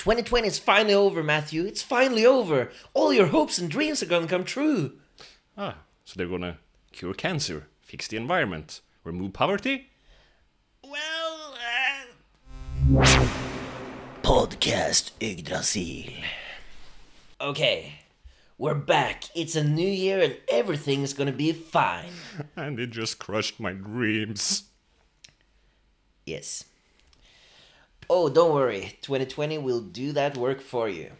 2020 is finally over, Matthew. It's finally over. All your hopes and dreams are gonna come true. Ah, so they're gonna cure cancer, fix the environment, remove poverty? Well, uh... Podcast Yggdrasil. Okay, we're back. It's a new year and everything's gonna be fine. And it just crushed my dreams. Yes. Oh, don't worry. 2020 will do that work for you.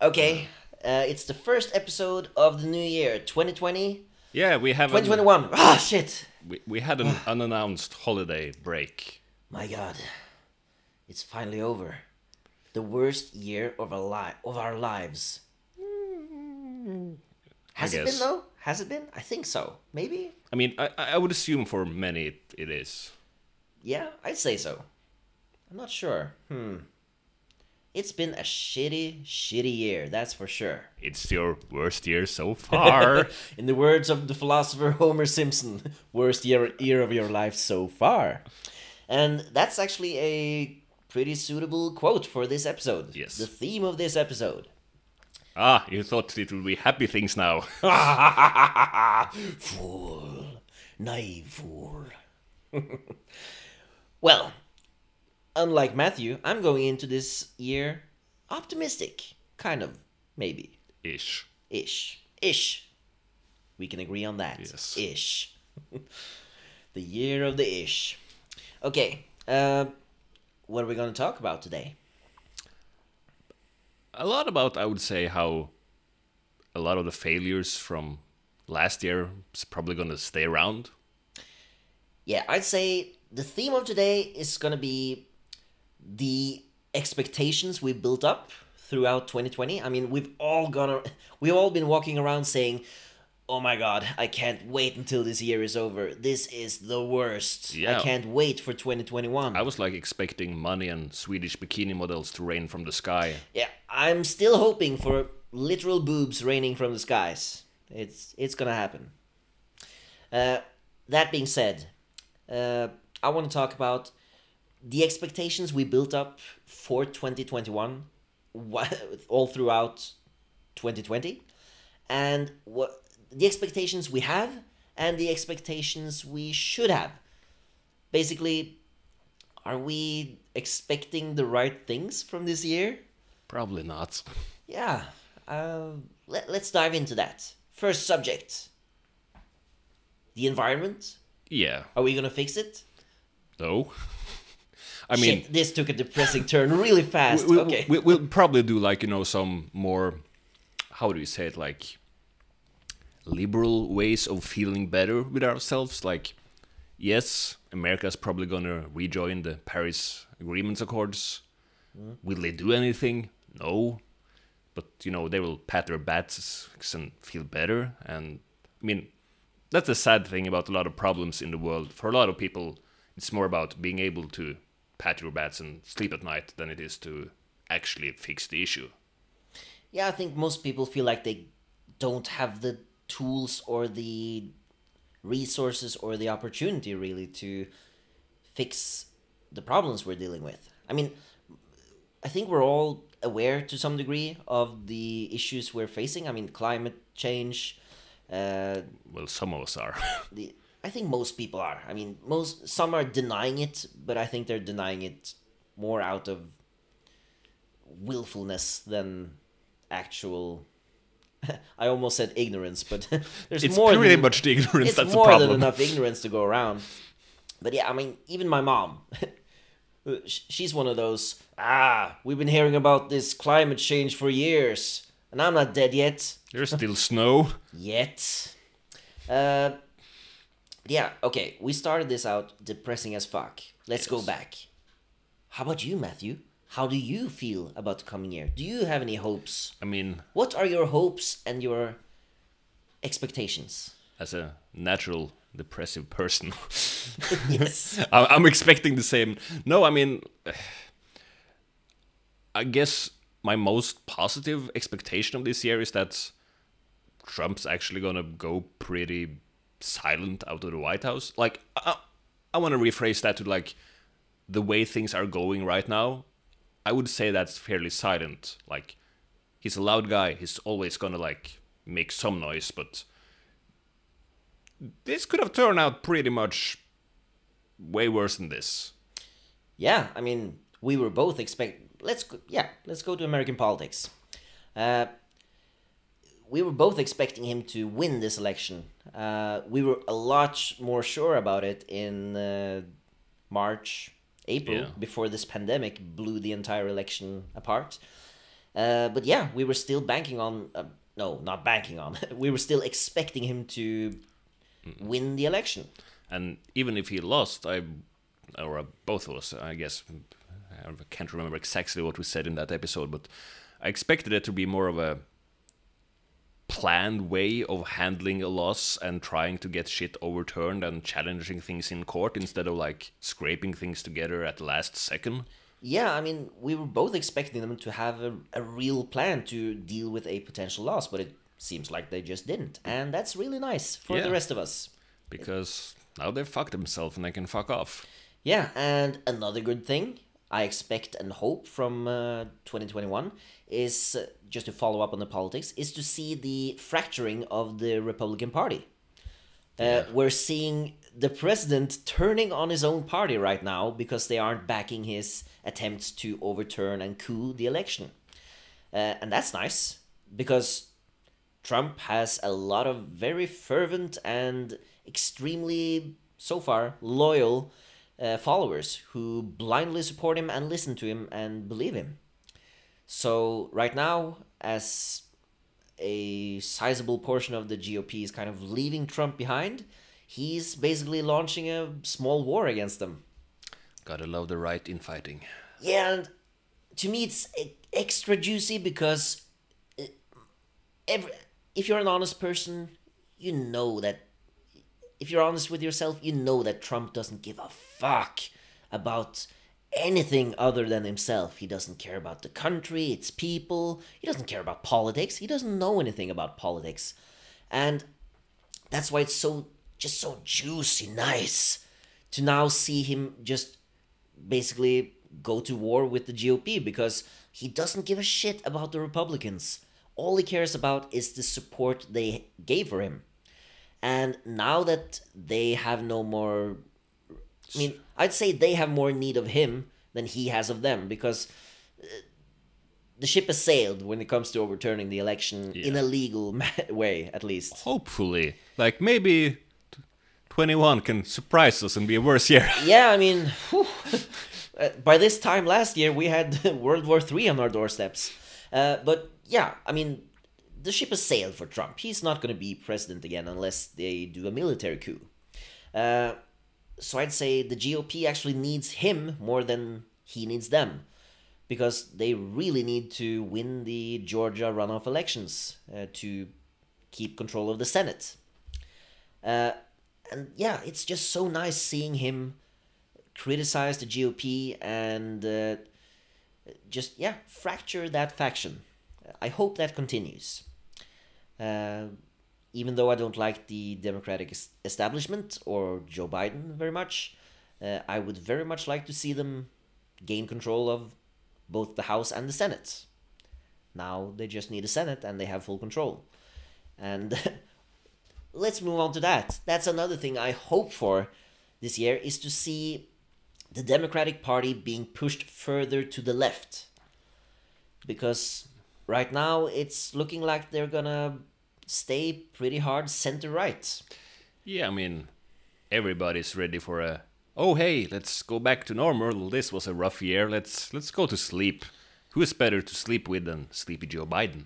Okay, uh, it's the first episode of the new year, 2020. Yeah, we have 2021. Ah, shit. we, we had an unannounced holiday break. My god. It's finally over. The worst year of our, li- of our lives. Has it been though? Has it been? I think so. Maybe? I mean, I, I would assume for many it, it is. Yeah, I'd say so. I'm not sure. Hmm. It's been a shitty, shitty year, that's for sure. It's your worst year so far. In the words of the philosopher Homer Simpson, worst year, year of your life so far. And that's actually a pretty suitable quote for this episode. Yes. The theme of this episode. ah, you thought it would be happy things now. fool. Naive fool. well, unlike Matthew, I'm going into this year optimistic. Kind of, maybe. Ish. Ish. Ish. We can agree on that. Yes. Ish. the year of the ish. Okay. Uh, what are we going to talk about today? A lot about, I would say, how a lot of the failures from last year is probably going to stay around. Yeah, I'd say the theme of today is going to be the expectations we built up throughout 2020. I mean, we've all gonna we've all been walking around saying, "Oh my god, I can't wait until this year is over. This is the worst. Yeah. I can't wait for 2021." I was like expecting money and Swedish bikini models to rain from the sky. Yeah, I'm still hoping for literal boobs raining from the skies. It's it's gonna happen. Uh, that being said, uh, I want to talk about the expectations we built up for 2021, wha- all throughout 2020, and what the expectations we have and the expectations we should have. Basically, are we expecting the right things from this year? Probably not. Yeah, uh, let, let's dive into that. First subject the environment. Yeah. Are we gonna fix it? No. I mean, Shit, this took a depressing turn really fast. we, okay. we, we'll probably do like you know some more how do you say it like liberal ways of feeling better with ourselves. Like yes america's probably gonna rejoin the paris agreements accords. Mm-hmm. Will they do anything? No. But you know they will pat their backs and feel better. And i mean that's the sad thing about a lot of problems in the world. For a lot of people it's more about being able to pat your bats and sleep at night than it is to actually fix the issue yeah, I think most people feel like they don't have the tools or the resources or the opportunity really to fix the problems we're dealing with. I mean, I think we're all aware to some degree of the issues we're facing. I mean, climate change. Uh, well some of us are the I think most people are. I mean, most some are denying it, but I think they're denying it more out of willfulness than actual. I almost said ignorance, but there's it's more pretty than, much the ignorance it's that's the more problem than enough ignorance to go around. But yeah, I mean, even my mom, she's one of those. Ah, we've been hearing about this climate change for years, and I'm not dead yet. there's still snow Yet. Uh, yeah, okay, we started this out depressing as fuck. Let's go back. How about you, Matthew? How do you feel about the coming year? Do you have any hopes? i mean What are your hopes and your expectations? as a natural depressive person yes. I'm expecting the same no i mean i guess my most positive expectation of this year is that trump's actually gonna go pretty silent out of the white house like i, I want to rephrase that to like the way things are going right now I would say that's fairly silent. Like, he's a loud guy. He's always gonna like make some noise, but this could have turned out pretty much way worse than this. Yeah, I mean, we were both expect. Let's go, yeah, let's go to American politics. Uh, we were both expecting him to win this election. Uh, we were a lot more sure about it in uh, March, April, Yeah. before this pandemic blew the entire election apart. Uh, but yeah, we were still banking on. Uh, no, not banking on. we were still expecting him to win the election. And even if he lost, I, or uh, both of us, I guess, I can't remember exactly what we said in that episode, but I expected it to be more of a planned way of handling a loss and trying to get shit overturned and challenging things in court instead of like scraping things together at the last second. Yeah, I mean, we were both expecting them to have a, a real plan to deal with a potential loss, but it seems like they just didn't. And that's really nice for Yeah. the rest of us. Because now they've fucked themselves and they can fuck off. Yeah, and another good thing I expect and hope from uh, 2021 is, uh, just to follow up on the politics, is to see the fracturing of the Republican Party. Uh, we're seeing the president turning on his own party right now because they aren't backing his attempts to overturn and coup the election. Uh, and that's nice because Trump has a lot of very fervent and extremely, so far, loyal uh, followers who blindly support him and listen to him and believe him. So, right now, as a sizable portion of the GOP is kind of leaving Trump behind, he's basically launching a small war against them. Gotta love the right infighting. Yeah, and to me, it's e- extra juicy because uh, every, if you're an honest person, you know that if you're honest with yourself, you know that Trump doesn't give a fuck about anything other than himself. He doesn't care about the country, its people. He doesn't care about politics. He doesn't know anything about politics. And that's why it's so just so juicy nice to now see him just basically go to war with the GOP because he doesn't give a shit about the Republicans. All he cares about is the support they gave for him. And now that they have no more I mean, I'd say they have more need of him than he has of them because uh, the ship has sailed when it comes to overturning the election in a legal way, at least. Hopefully. Like maybe 21 can surprise us and be a worse year. Yeah, I mean, whew. Uh, by this time last year, we had World War III on our doorsteps. Uh, but yeah, I mean, the ship has sailed for Trump. He's not going to be president again unless they do a military coup. Uh, so I'd say the GOP actually needs him more than he needs them. Because they really need to win the Georgia runoff elections uh, to keep control of the Senate. Uh, and yeah, it's just so nice seeing him criticize the GOP and uh, just yeah fracture that faction. I hope that continues. Even though I don't like the Democratic establishment or Joe Biden very much, uh, I would very much like to see them gain control of both the House and the Senate. Now they just need a Senate and they have full control. And let's move on to that. That's another thing I hope for this year is to see the Democratic Party being pushed further to the left. Because right now it's looking like they're gonna stay pretty hard center right. Yeah, I mean, everybody's ready for a. Oh hey, let's go back to normal. This was a rough year. Let's let's go to sleep. Who is better to sleep with than Sleepy Joe Biden?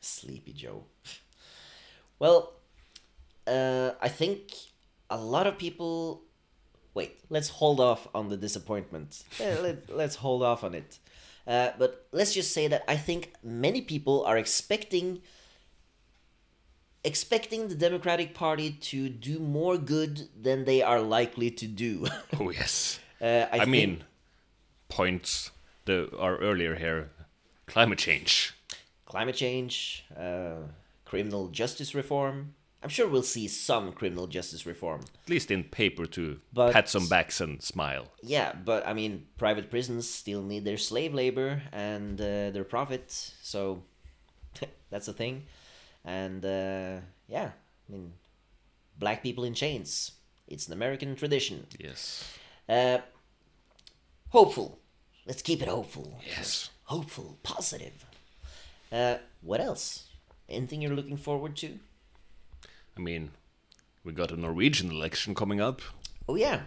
Sleepy Joe. Well, uh, I think a lot of people. Wait, let's hold off on the disappointment. Eh, let, let's hold off on it. Uh, but let's just say that I think many people are expecting expecting the Democratic Party to do more good than they are likely to do. Oh yes. Uh, I, I, mean, points the are earlier here, climate change. climate change, uh, criminal justice reform, I'm sure we'll see some criminal justice reform. At least in paper to But- pat some backs and smile. Yeah, but I mean, private prisons still need their slave labor and uh, their profit, so that's a thing. And uh, yeah, I mean, black people in chains. It's an American tradition. Yes. Uh, hopeful. Let's keep it hopeful. Yes. Hopeful, positive. Uh, what else? Anything you're looking forward to? I mean, we got a Norwegian election coming up. Oh yeah,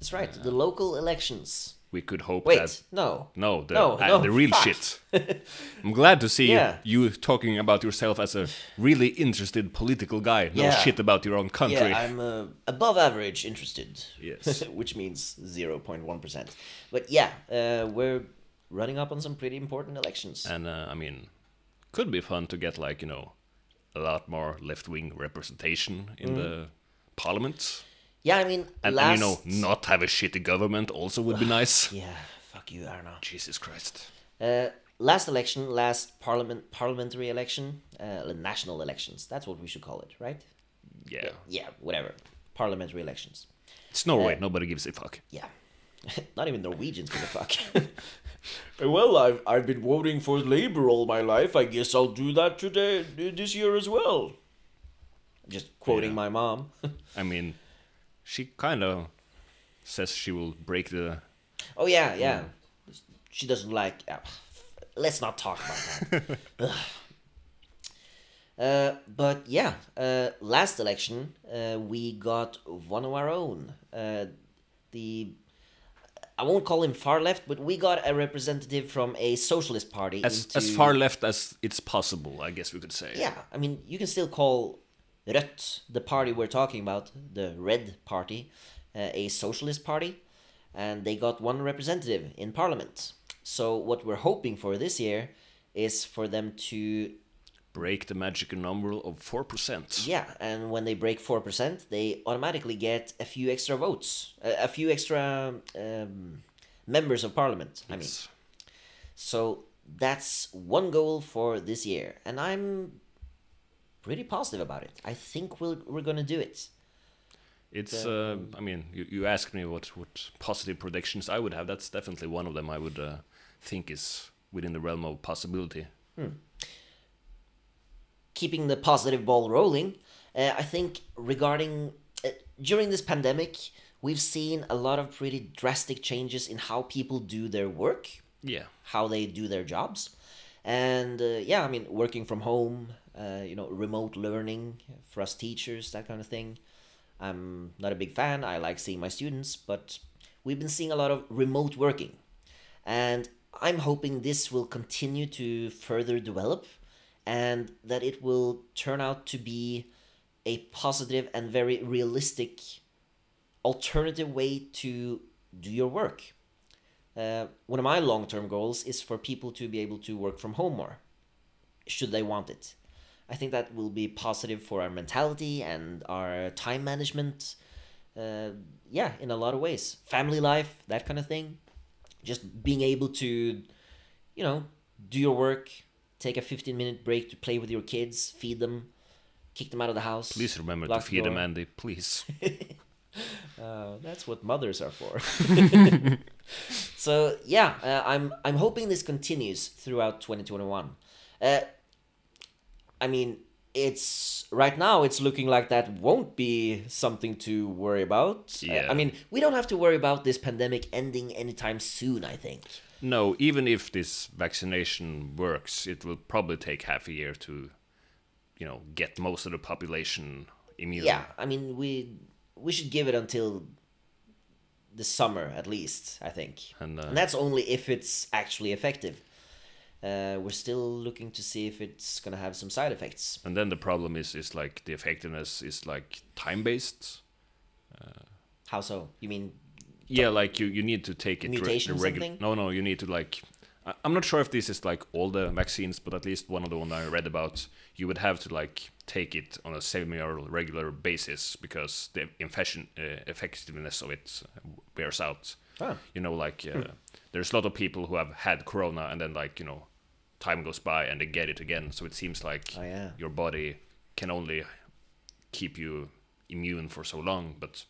that's right. The local elections. We could hope Wait, that no. no, the No, uh, no, the real fuck. shit. I'm glad to see Yeah. you talking about yourself as a really interested political guy. No Yeah. shit about your own country. Yeah, I'm uh, above average interested. Yes. which means 0.1%. But yeah, uh, we're running up on some pretty important elections. And uh, I mean, could be fun to get like you know a lot more left wing representation in Mm. the parliament, yeah, I mean, and, last... and you know not have a shitty government also would be nice. Yeah, fuck you, Erna. Jesus Christ. Uh, last election, last parliament parliamentary election, uh, national elections. That's what we should call it, right? Yeah, Yeah, whatever. Parliamentary elections. it's Norway. Uh, Nobody gives a fuck. Yeah. Not even Norwegians give a fuck. Well, I've, I've been voting for Labour all my life. I guess I'll do that today, this year as well. Just quoting Yeah. my mom. I mean, she kind of says she will break the. oh yeah, yeah. She doesn't like. ah, let's not talk about that. Uh, but yeah, uh, last election uh, we got one of our own. Uh, the I won't call him far left, but we got a representative from a socialist party. As, into, as far left as it's possible, I guess we could say. Yeah, I mean, you can still call Rødt, the party we're talking about, the Red Party, uh, a socialist party, and they got one representative in parliament. So what we're hoping for this year is for them to Break the magic number of 4%. yeah, and when they break four percent, they automatically get a few extra votes, a, a few extra um, members of parliament. I mean, Yes. So that's one goal for this year, and I'm pretty positive about it. I think we'll, we're gonna do it. It's, uh, I mean, you, you asked me what, what positive predictions I would have. That's definitely one of them I would uh, think is within the realm of possibility. Keeping the positive ball rolling, uh, I think regarding uh, during this pandemic, we've seen a lot of pretty drastic changes in how people do their work, Yeah. how they do their jobs, and uh, yeah, I mean, working from home, uh, you know, remote learning for us teachers, that kind of thing. I'm not a big fan. I like seeing my students, but we've been seeing a lot of remote working. And I'm hoping this will continue to further develop and that it will turn out to be a positive and very realistic alternative way to do your work. Uh, one of my long term goals is for people to be able to work from home more, should they want it. I think that will be positive for our mentality and our time management. Uh, yeah, in a lot of ways. Family life, that kind of thing. Just being able to, you know, do your work, take a 15 minute break to play with your kids, feed them, kick them out of the house. Please remember to the feed them. Andy. Please. Uh, that's what mothers are for. so yeah, uh, I'm I'm hoping this continues throughout 2021. Uh, I mean, it's right now it's looking like that won't be something to worry about. Uh, Yeah. I mean, we don't have to worry about this pandemic ending anytime soon. I think. No, even if this vaccination works, it will probably take half a year to, you know, get most of the population immune. Yeah, I mean we we should give it until the summer at least. I think. And, uh, And that's only if it's actually effective. Uh, we're still looking to see if it's gonna have some side effects. And then the problem is, is like the effectiveness is like time based. How so? You mean? Yeah, like you, you need to take it re- Mutation the something? No, no, you need to like. I'm not sure if this is like all the vaccines, but at least one of the ones I read about, you would have to like take it on a semi or regular basis because the infection uh, effectiveness of it wears out. Ah. You know, like uh, there's a lot of people who have had corona and then like you know, time goes by and they get it again. So it seems like Oh, yeah. your body can only keep you immune for so long. But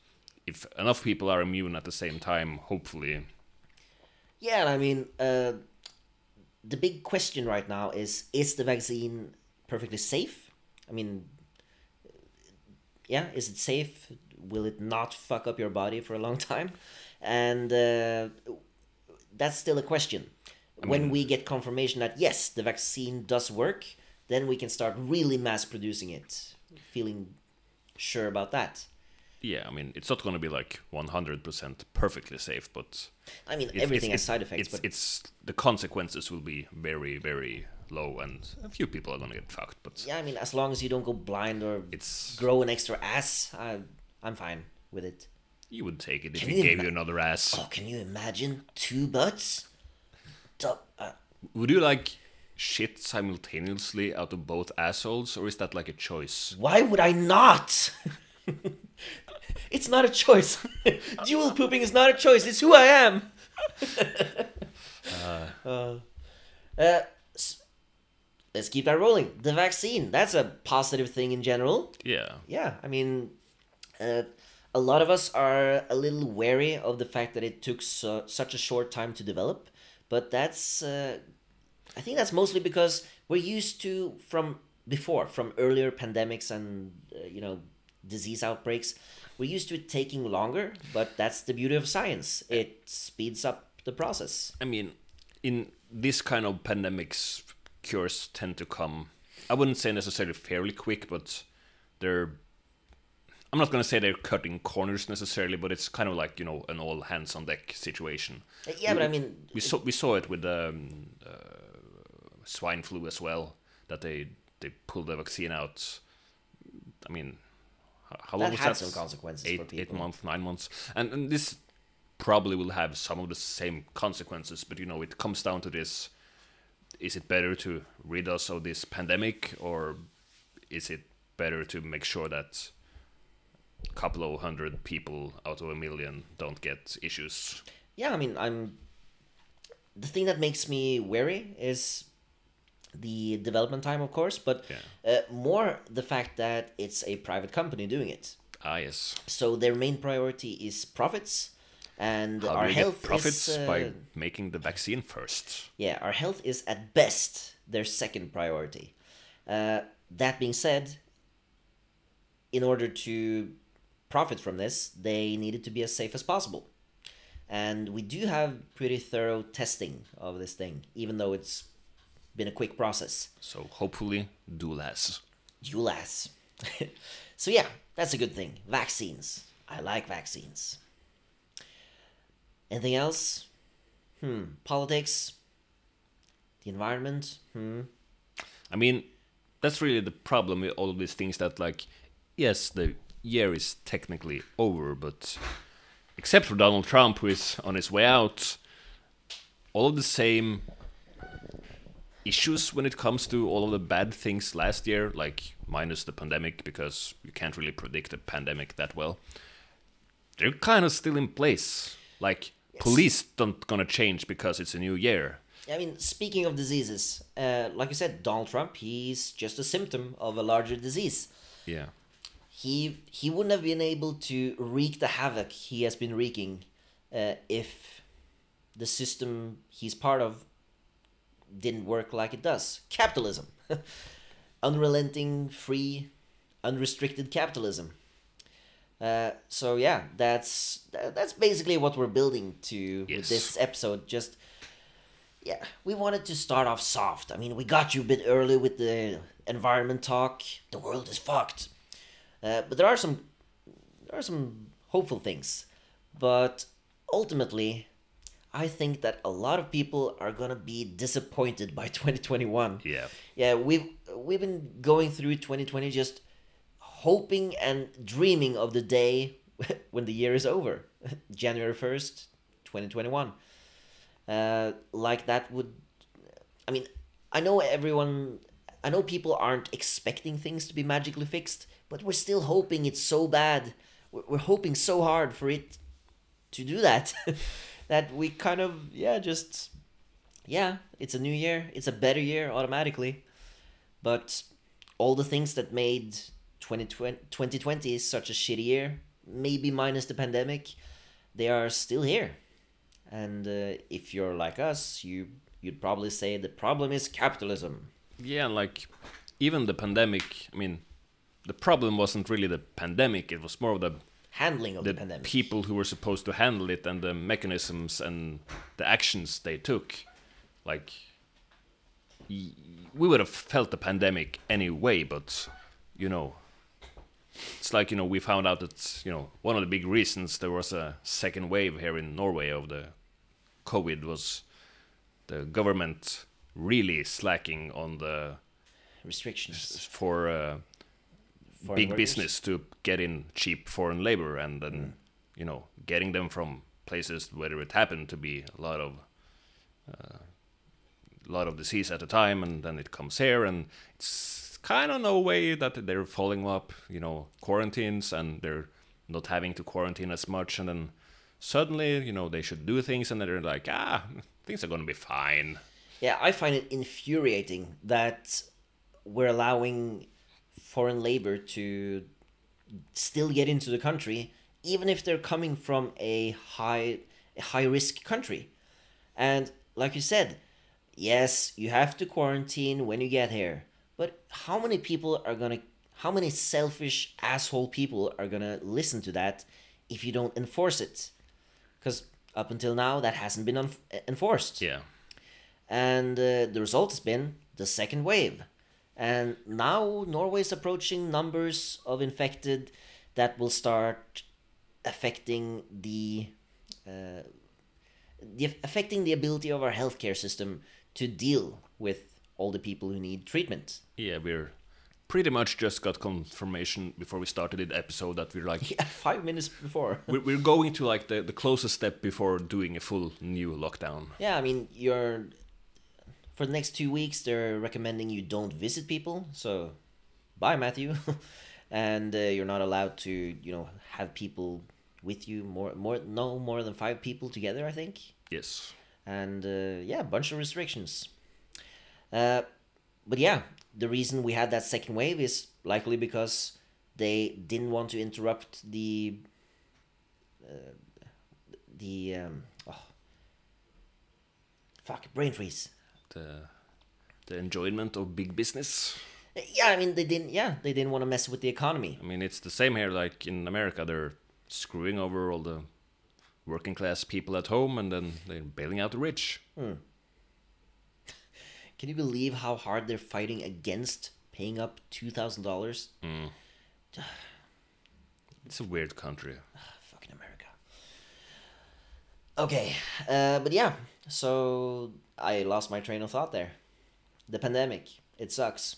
if enough people are immune at the same time, hopefully, Yeah, I mean, uh, the big question right now is: Is the vaccine perfectly safe? I mean, yeah, is it safe? Will it not fuck up your body for a long time? And uh, that's still a question. when we get confirmation that yes, the vaccine does work, then we can start really mass producing it, feeling sure about that. Yeah, I mean, it's not going to be like 100% perfectly safe, but I mean, everything it's, has side effects, It's, but it's the consequences will be very, very low, and a few people are going to get fucked. But yeah, I mean, as long as you don't go blind or it's grow an extra ass, I, I'm fine with it. you would take it if Can you gave ima- you another ass. Oh, can you imagine two butts? Uh, Would you like shit simultaneously out of both assholes, or is that like a choice? why would I not? it's not a choice. Dual pooping is not a choice. It's who I am. uh, uh, s- let's keep that rolling. The vaccine. That's a positive thing in general. Yeah, Yeah, I mean, uh, a lot of us are a little wary of the fact that it took so, such a short time to develop, but that's, uh, I think that's mostly because we're used to from before, from earlier pandemics and uh, you know disease outbreaks, we're used to it taking longer. But that's the beauty of science; it speeds up the process. I mean, in this kind of pandemics, cures tend to come. I wouldn't say necessarily fairly quick, but they're. I'm not gonna say they're cutting corners necessarily, but it's kind of like you know an all hands on deck situation. Uh, Yeah, but I mean, We saw we saw it with um, uh, swine flu as well. That they they pulled the vaccine out. I mean, how, long that was had that? some consequences eight for people. eight months, nine months, and, and this probably will have some of the same consequences. But you know, it comes down to this: is it better to rid us of this pandemic, or is it better to make sure that a couple of hundred people out of a million don't get issues? yeah, I mean, I'm. The thing that makes me wary is the development time, of course, but Yeah. uh, more the fact that it's a private company doing it. Ah, yes. So their main priority is profits, and How our health profits is uh, by making the vaccine first? yeah, our health is at best their second priority. Uh, that being said, in order to profit from this, they needed to be as safe as possible. And we do have pretty thorough testing of this thing, even though it's been a quick process. So hopefully, do less. Do less. so yeah, that's a good thing. Vaccines. I like vaccines. Anything else? Hmm. Politics. The environment. Hmm. I mean, that's really the problem with all of these things that, like, yes, the year is technically over, but except for Donald Trump, who is on his way out, all of the same issues when it comes to all of the bad things last year, like minus the pandemic, because you can't really predict a pandemic that well, they're kind of still in place. Like, police don't gonna change because it's a new year. I mean, speaking of diseases, uh, like you said, Donald Trump, he's just a symptom of a larger disease. Yeah. He he wouldn't have been able to wreak the havoc he has been wreaking uh, if the system he's part of didn't work like it does. Capitalism, unrelenting, free, unrestricted capitalism. Uh, so yeah, that's that's basically what we're building to Yes. this episode. Just yeah, we wanted to start off soft. I mean, we got you a bit early with the environment talk. The world is fucked. Uh, but there are some there are some hopeful things. But ultimately, I think that a lot of people are gonna be disappointed by 2021. Yeah. Yeah, we've we've been going through 2020 just hoping and dreaming of the day when the year is over, January 1st, 2021. Uh, like that would I mean, I know everyone I know people aren't expecting things to be magically fixed, but we're still hoping it's so bad. We're, we're hoping so hard for it to do that that we kind of yeah, just yeah, it's a new year. It's a better year automatically. But all the things that made 2020, 2020 is such a shitty year, maybe minus the pandemic, they are still here. And uh, if you're like us, you you'd probably say the problem is capitalism. Yeah, like even the pandemic. I mean, the problem wasn't really the pandemic. It was more of the Handling of the, the pandemic. people who were supposed to handle it and the mechanisms and the actions they took. Like, we would have felt the pandemic anyway, but you know, it's like you know we found out that you know one of the big reasons there was a second wave here in Norway of the COVID was the government really slacking on the Restrictions. for uh, big workers. business to get in cheap foreign labor and then you know getting them from places where it happened to be a lot of uh, a lot of disease at the time and then it comes here and it's kind of no way that they're following up you know quarantines and they're not having to quarantine as much and then suddenly you know they should do things and they're like ah things are gonna be fine Yeah, I find it infuriating that we're allowing foreign labor to still get into the country, even if they're coming from a high high risk country. And like you said, yes, you have to quarantine when you get here. But how many people are gonna how many selfish asshole people are gonna listen to that if you don't enforce it? Because up until now that hasn't been un- enforced yeah and uh, the result has been the second wave. And now Norway is approaching numbers of infected that will start affecting the, uh, the affecting the ability of our healthcare system to deal with all the people who need treatment. yeah we're pretty much just got confirmation before we started the episode that we're like Yeah, five minutes before. we're, we're going to like the, the closest step before doing a full new lockdown Yeah, I mean, you're for the next two weeks. They're recommending you don't visit people. So, bye, Matthew. and uh, you're not allowed to, you know, have people with you more, more, no more than five people together. I think. yes And uh, yeah, a bunch of restrictions. Uh, but yeah, the reason we had that second wave is likely because they didn't want to interrupt the uh, the um, oh, fuck brain freeze. The the enjoyment of big business Yeah, I mean they didn't. Yeah, they didn't want to mess with the economy. i mean it's the same here like in america they're screwing over all the working class people at home and then they're bailing out the rich hmm. Can you believe how hard they're fighting against paying up two thousand dollars? Hmm. it's a weird country. Okay, uh, but yeah, so I lost my train of thought there. The pandemic, it sucks.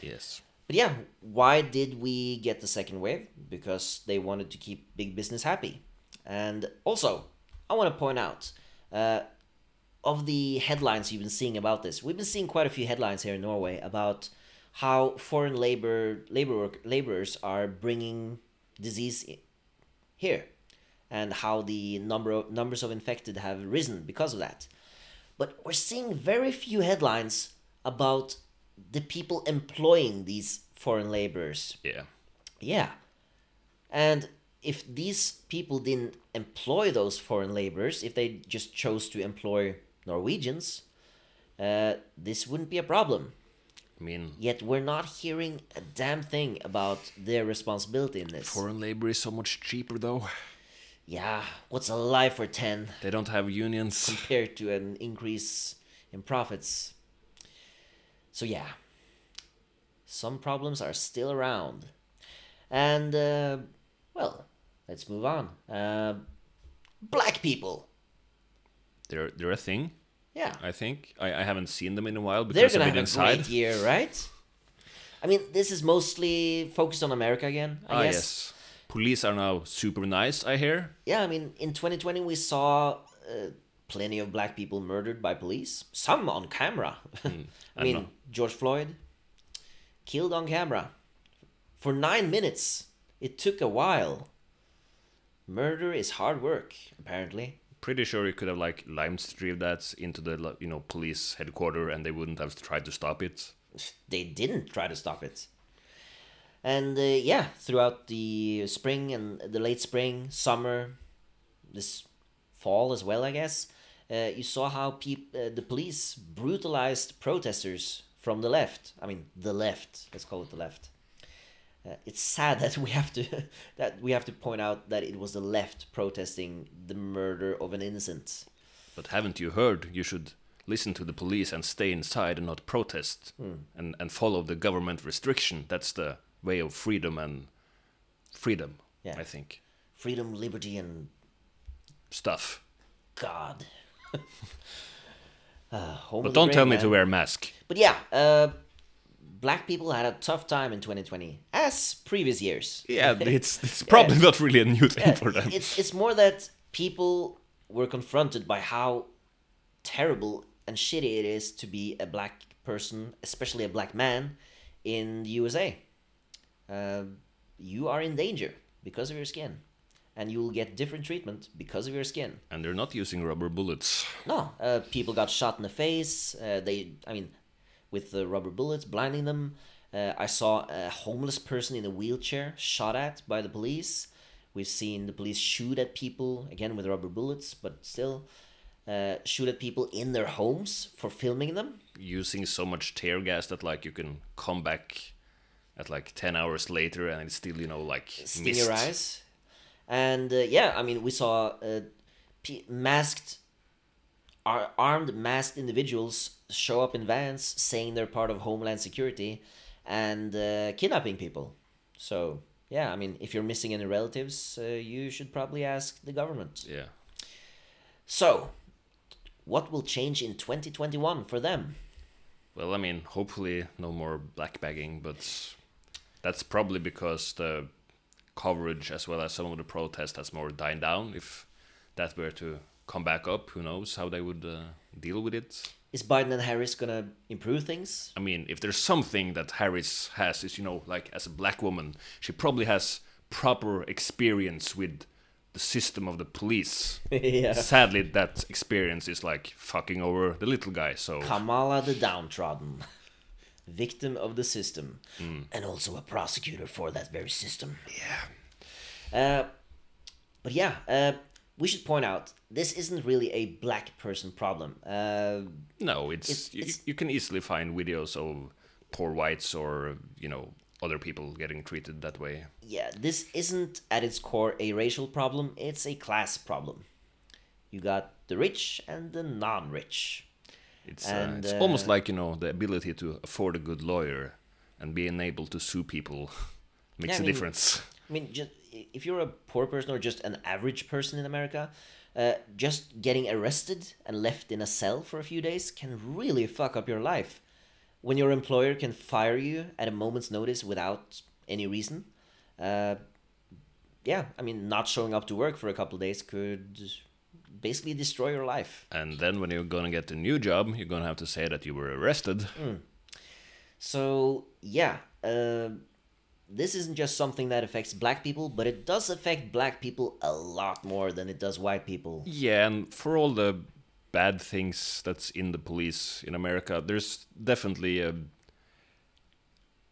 yes But yeah, why did we get the second wave? Because they wanted to keep big business happy. And also, I want to point out uh, of the headlines you've been seeing about this, we've been seeing quite a few headlines here in Norway about how foreign labor labor work, laborers are bringing disease here, and how the number of numbers of infected have risen because of that. But we're seeing very few headlines about the people employing these foreign laborers. yeah Yeah. And if these people didn't employ those foreign laborers, if they just chose to employ Norwegians, uh, this wouldn't be a problem. i mean Yet we're not hearing a damn thing about their responsibility in this. foreign labor is so much cheaper though yeah, what's a life for 10 they don't have unions compared to an increase in profits? So, yeah, some problems are still around. And, uh, well, let's move on. Uh, black people. they're they're a thing Yeah. i think i, I haven't seen them in a while because They're going i've to been have a great year, right? I mean, this is mostly focused on America again, I ah guess. yes police are now super nice i hear Yeah, I mean, in 2020, we saw uh, plenty of black people murdered by police, some on camera. I I mean, know. George Floyd killed on camera for nine minutes. It took a while. Murder is hard work, apparently. pretty sure you could have like lime streamed that into the you know police headquarters and they wouldn't have tried to stop it They didn't try to stop it. And uh, yeah, throughout the spring and the late spring, summer, this fall as well, I guess, uh, you saw how peop- uh, the police brutalized protesters from the left. I mean, the left. Let's call it the left. Uh, it's sad that we have to that we have to point out that it was the left protesting the murder of an innocent. But haven't you heard? You should listen to the police and stay inside and not protest Hmm. and, and follow the government restriction. That's the way of freedom and freedom, Yeah. I think. Freedom, liberty, and Stuff. God. uh, But don't tell me man. to wear a mask. But yeah, uh, black people had a tough time in 2020, as previous years. Yeah, it's it's probably not really a new thing Yeah, for them. It's it's more that people were confronted by how terrible and shitty it is to be a black person, especially a black man, in the USA. Uh, you are in danger because of your skin, and you will get different treatment because of your skin. And they're not using rubber bullets. No, uh, people got shot in the face. Uh, they, I mean, with the rubber bullets blinding them. Uh, I saw a homeless person in a wheelchair shot at by the police. We've seen the police shoot at people again with rubber bullets, but still uh, shoot at people in their homes for filming them. Using so much tear gas that like you can come back at like ten hours later and it's still you know like mist. your eyes. And uh, yeah, I mean, we saw uh, p- masked, ar- armed, masked individuals show up in vans saying they're part of Homeland Security and uh, kidnapping people. So yeah, I mean, if you're missing any relatives, uh, you should probably ask the government. Yeah. So, what will change in 2021 for them? Well, I mean, hopefully no more black bagging, but that's probably because the coverage as well as some of the protest has more died down. If that were to come back up, who knows how they would uh, deal with it. Is Biden and Harris gonna improve things? I mean, if there's something that Harris has, is you know, like as a black woman, she probably has proper experience with the system of the police. yeah. Sadly, that experience is like fucking over the little guy. So Kamala the downtrodden, victim of the system, and also a prosecutor for that very system. Yeah. Uh, but yeah, uh, we should point out this isn't really a black person problem. Uh, no, it's, It's- you, it's- you can easily find videos of poor whites or you know other people getting treated that way. yeah, this isn't at its core a racial problem. It's a class problem. You got the rich and the non-rich. It's uh, And, it's almost uh, like you know the ability to afford a good lawyer and being able to sue people makes Yeah, I a mean, difference. I mean, just if you're a poor person or just an average person in America, uh, just getting arrested and left in a cell for a few days can really fuck up your life. When your employer can fire you at a moment's notice without any reason, uh, yeah, I mean, not showing up to work for a couple of days could basically destroy your life. And then when you're gonna get a new job, you're gonna have to say that you were arrested. So yeah, uh, this isn't just something that affects black people, but it does affect black people a lot more than it does white people. Yeah, and for all the bad things that's in the police in America, there's definitely a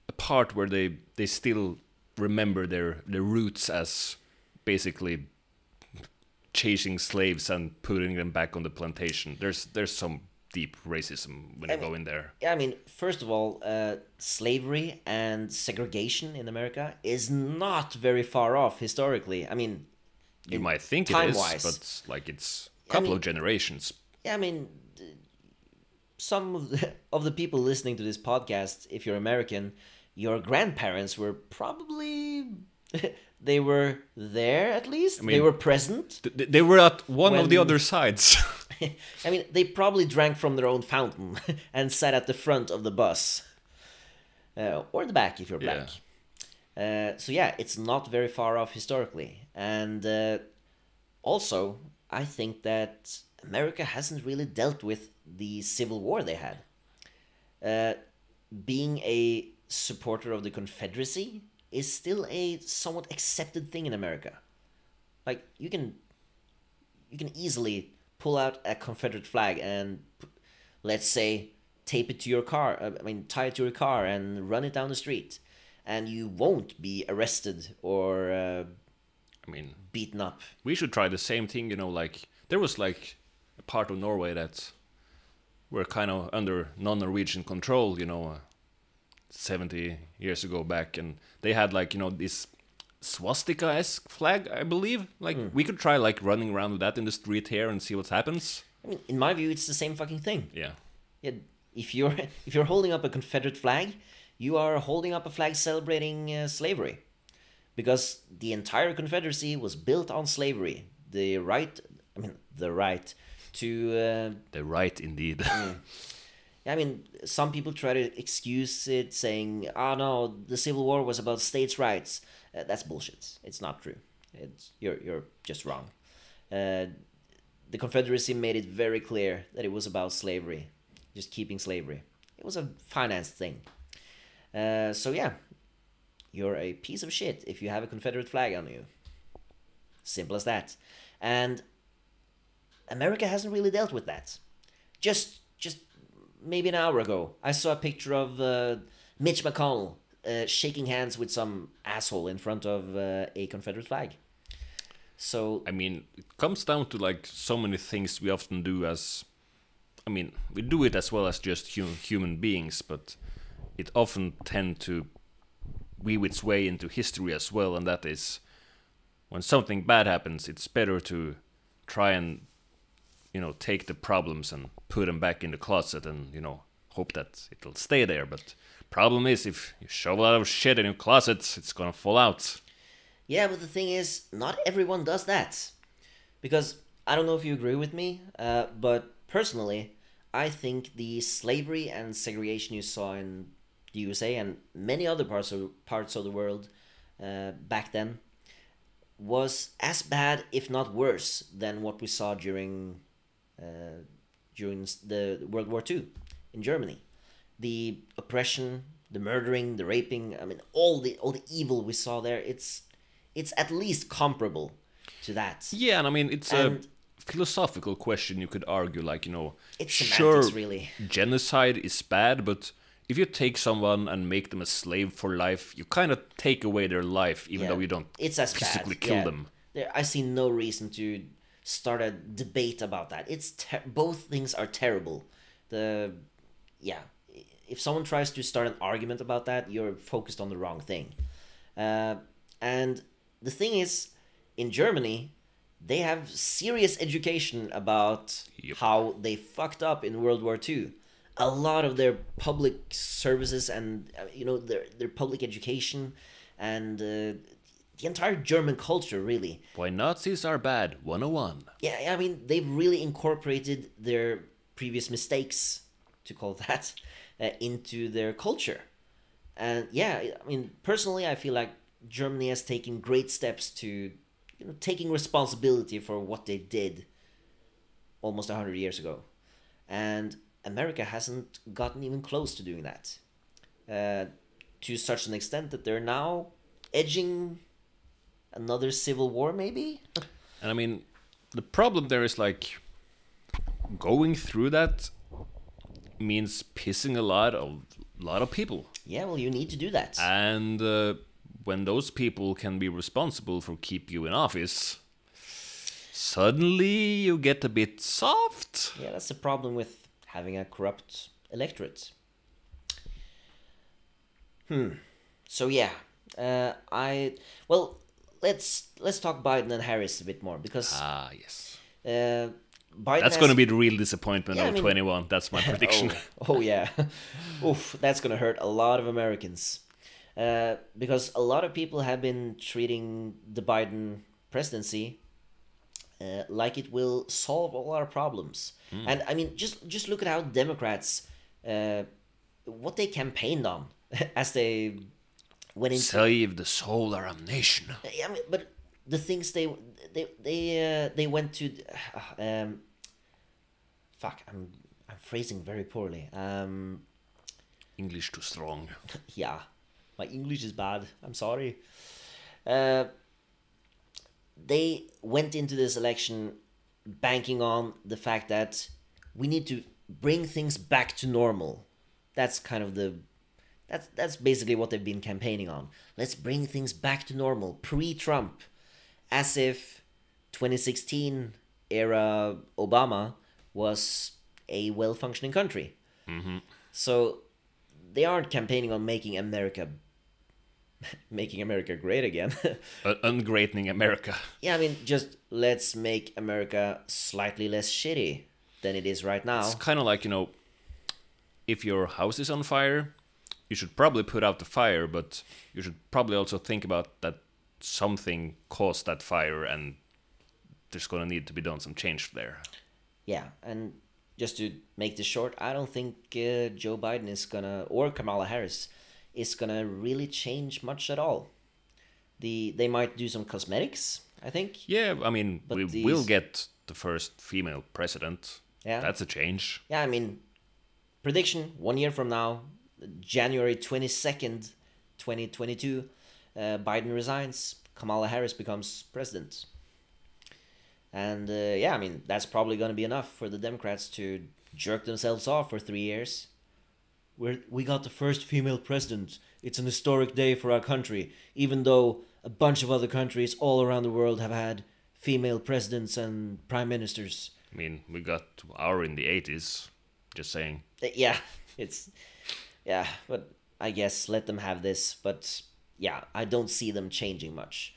a part where they they still remember their their roots as basically chasing slaves and putting them back on the plantation. There's there's some deep racism when you go in there. Yeah, I mean, first of all, uh, slavery and segregation in America is not very far off historically. I mean, You might think it is, time-wise. but like it's a couple mean- of generations. Yeah, I mean, some of the, of the people listening to this podcast, if you're American, your grandparents were probably they were there at least. they mean- were present. Th- th- They were at one of the other sides. I mean, they probably drank from their own fountain and sat at the front of the bus. Uh, or the back if you're black. Uh, so, yeah, it's not very far off historically. And uh, also, I think that America hasn't really dealt with the Civil War they had. Uh, being a supporter of the Confederacy is still a somewhat accepted thing in America. Like, you can you can easily pull out a Confederate flag and, let's say, tape it to your car. uh, I mean, tie it to your car and run it down the street. and you won't be arrested or uh, I mean, beaten up. we should try the same thing. You know, like there was like a part of Norway that were kind of under non-Norwegian control. You know, uh, seventy years ago back, and they had like you know this swastika-esque flag, I believe. Like we could try like running around with that in the street here and see what happens. I mean, in my view, it's the same fucking thing. Yeah. Yeah, if you're if you're holding up a Confederate flag, you are holding up a flag celebrating uh, slavery, because the entire Confederacy was built on slavery. The right, I mean, the right to. Uh, The right, indeed. I mean, some people try to excuse it, saying, "Oh no, the Civil War was about states' rights." Uh, that's bullshit. It's not true. It's you're you're just wrong. Uh, the Confederacy made it very clear that it was about slavery, just keeping slavery. It was a finance thing. Uh, so yeah, you're a piece of shit if you have a Confederate flag on you. Simple as that. And America hasn't really dealt with that. Just just maybe an hour ago, I saw a picture of uh, Mitch McConnell uh, shaking hands with some asshole in front of uh, a Confederate flag. So I mean, it comes down to like so many things we often do as. I mean, we do it as well as just hum- human beings, but it often tend to weave its way into history as well, and that is when something bad happens, it's better to try and you know take the problems and put them back in the closet and you know hope that it'll stay there. But problem is, if you shove a lot of shit in your closet, it's gonna fall out. Yeah, but the thing is, not everyone does that. Because I don't know if you agree with me, uh, but personally, I think the slavery and segregation you saw in the USA and many other parts of parts of the world uh, back then was as bad, if not worse, than what we saw during uh, during the World War II in Germany. The oppression, the murdering, the raping, I mean all the all the evil we saw there, it's it's at least comparable to that. Yeah, and I mean it's And- a philosophical question. You could argue, like you know, It's sure, semantics, really. genocide is bad, but if you take someone and make them a slave for life, you kind of take away their life, even Yeah. though you don't It's as physically bad. kill yeah. them. There, I see no reason to start a debate about that. It's ter- both things are terrible. The yeah, if someone tries to start an argument about that, you're focused on the wrong thing. Uh, and the thing is, in Germany, they have serious education about Yep. how they fucked up in World War II. A lot of their public services and uh, you know their their public education and uh, the entire German culture really. Why Nazis are bad? 101. Yeah, I mean they've really incorporated their previous mistakes, to call that, uh, into their culture. And yeah, I mean personally, I feel like Germany has taken great steps to, you know, taking responsibility for what they did. Almost a hundred years ago, and America hasn't gotten even close to doing that. Uh, to such an extent that they're now edging another civil war, maybe. And I mean, the problem there is like going through that means pissing a lot of lot of people, Yeah, well, you need to do that. and uh, when those people can be responsible for keep you in office, suddenly you get a bit soft. Yeah, that's the problem with having a corrupt electorate. Hmm. So yeah, uh, I well, let's let's talk Biden and Harris a bit more because Ah, yes. uh, Biden. That's has- going to be the real disappointment Yeah, I of mean- 21. That's my prediction. Oh, oh yeah, oof, that's gonna hurt a lot of Americans, uh, because a lot of people have been treating the Biden presidency uh, like it will solve all our problems. And I mean, just just look at how Democrats, uh, what they campaigned on as they went into. Save the solar nation. I mean, but the things they they they uh, they went to, um, fuck, I'm I'm phrasing very poorly. Um, English too strong. yeah, my English is bad. I'm sorry. Uh, they went into this election banking on the fact that we need to bring things back to normal. That's kind of the That's that's basically what they've been campaigning on. Let's bring things back to normal, pre-Trump, as if 2016 era Obama was a well-functioning country. So they aren't campaigning on making America making America great again. Uh, ungreatening America. yeah, I mean just let's make America slightly less shitty than it is right now. It's kind of like you know, if your house is on fire, you should probably put out the fire, but you should probably also think about that something caused that fire, and there's gonna need to be done some change there. Yeah, and just to make this short, I don't think uh, Joe Biden is gonna or Kamala Harris is gonna really change much at all. The they might do some cosmetics, I think. Yeah, I mean, But we these- will get the first female president. Yeah. That's a change. Yeah, I mean, prediction one year from now, January twenty second, twenty twenty two, uh, Biden resigns, Kamala Harris becomes president. And uh, yeah, I mean that's probably going to be enough for the Democrats to jerk themselves off for three years. We're, we got the first female president. It's an historic day for our country, even though a bunch of other countries all around the world have had female presidents and prime ministers. I mean, we got our in the 80s. Just saying. Uh, yeah it's yeah but i guess let them have this but yeah i don't see them changing much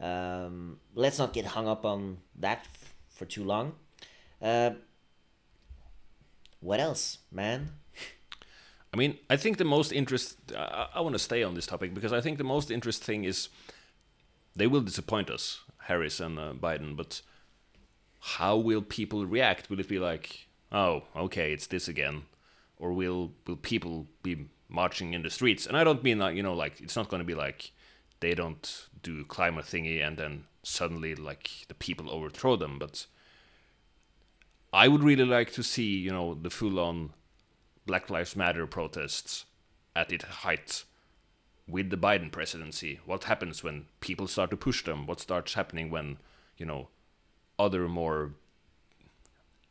um, let's not get hung up on that f- for too long uh, what else man I mean, I think the most interest. I, I want to stay on this topic because I think the most interesting thing is they will disappoint us, Harris and uh, Biden. But how will people react? Will it be like, oh, okay, it's this again, or will will people be marching in the streets? And I don't mean like you know, like it's not going to be like they don't do climate thingy and then suddenly like the people overthrow them, but. I would really like to see, you know, the full-on Black Lives Matter protests at its height with the Biden presidency. What happens when people start to push them? What starts happening when, you know, other more,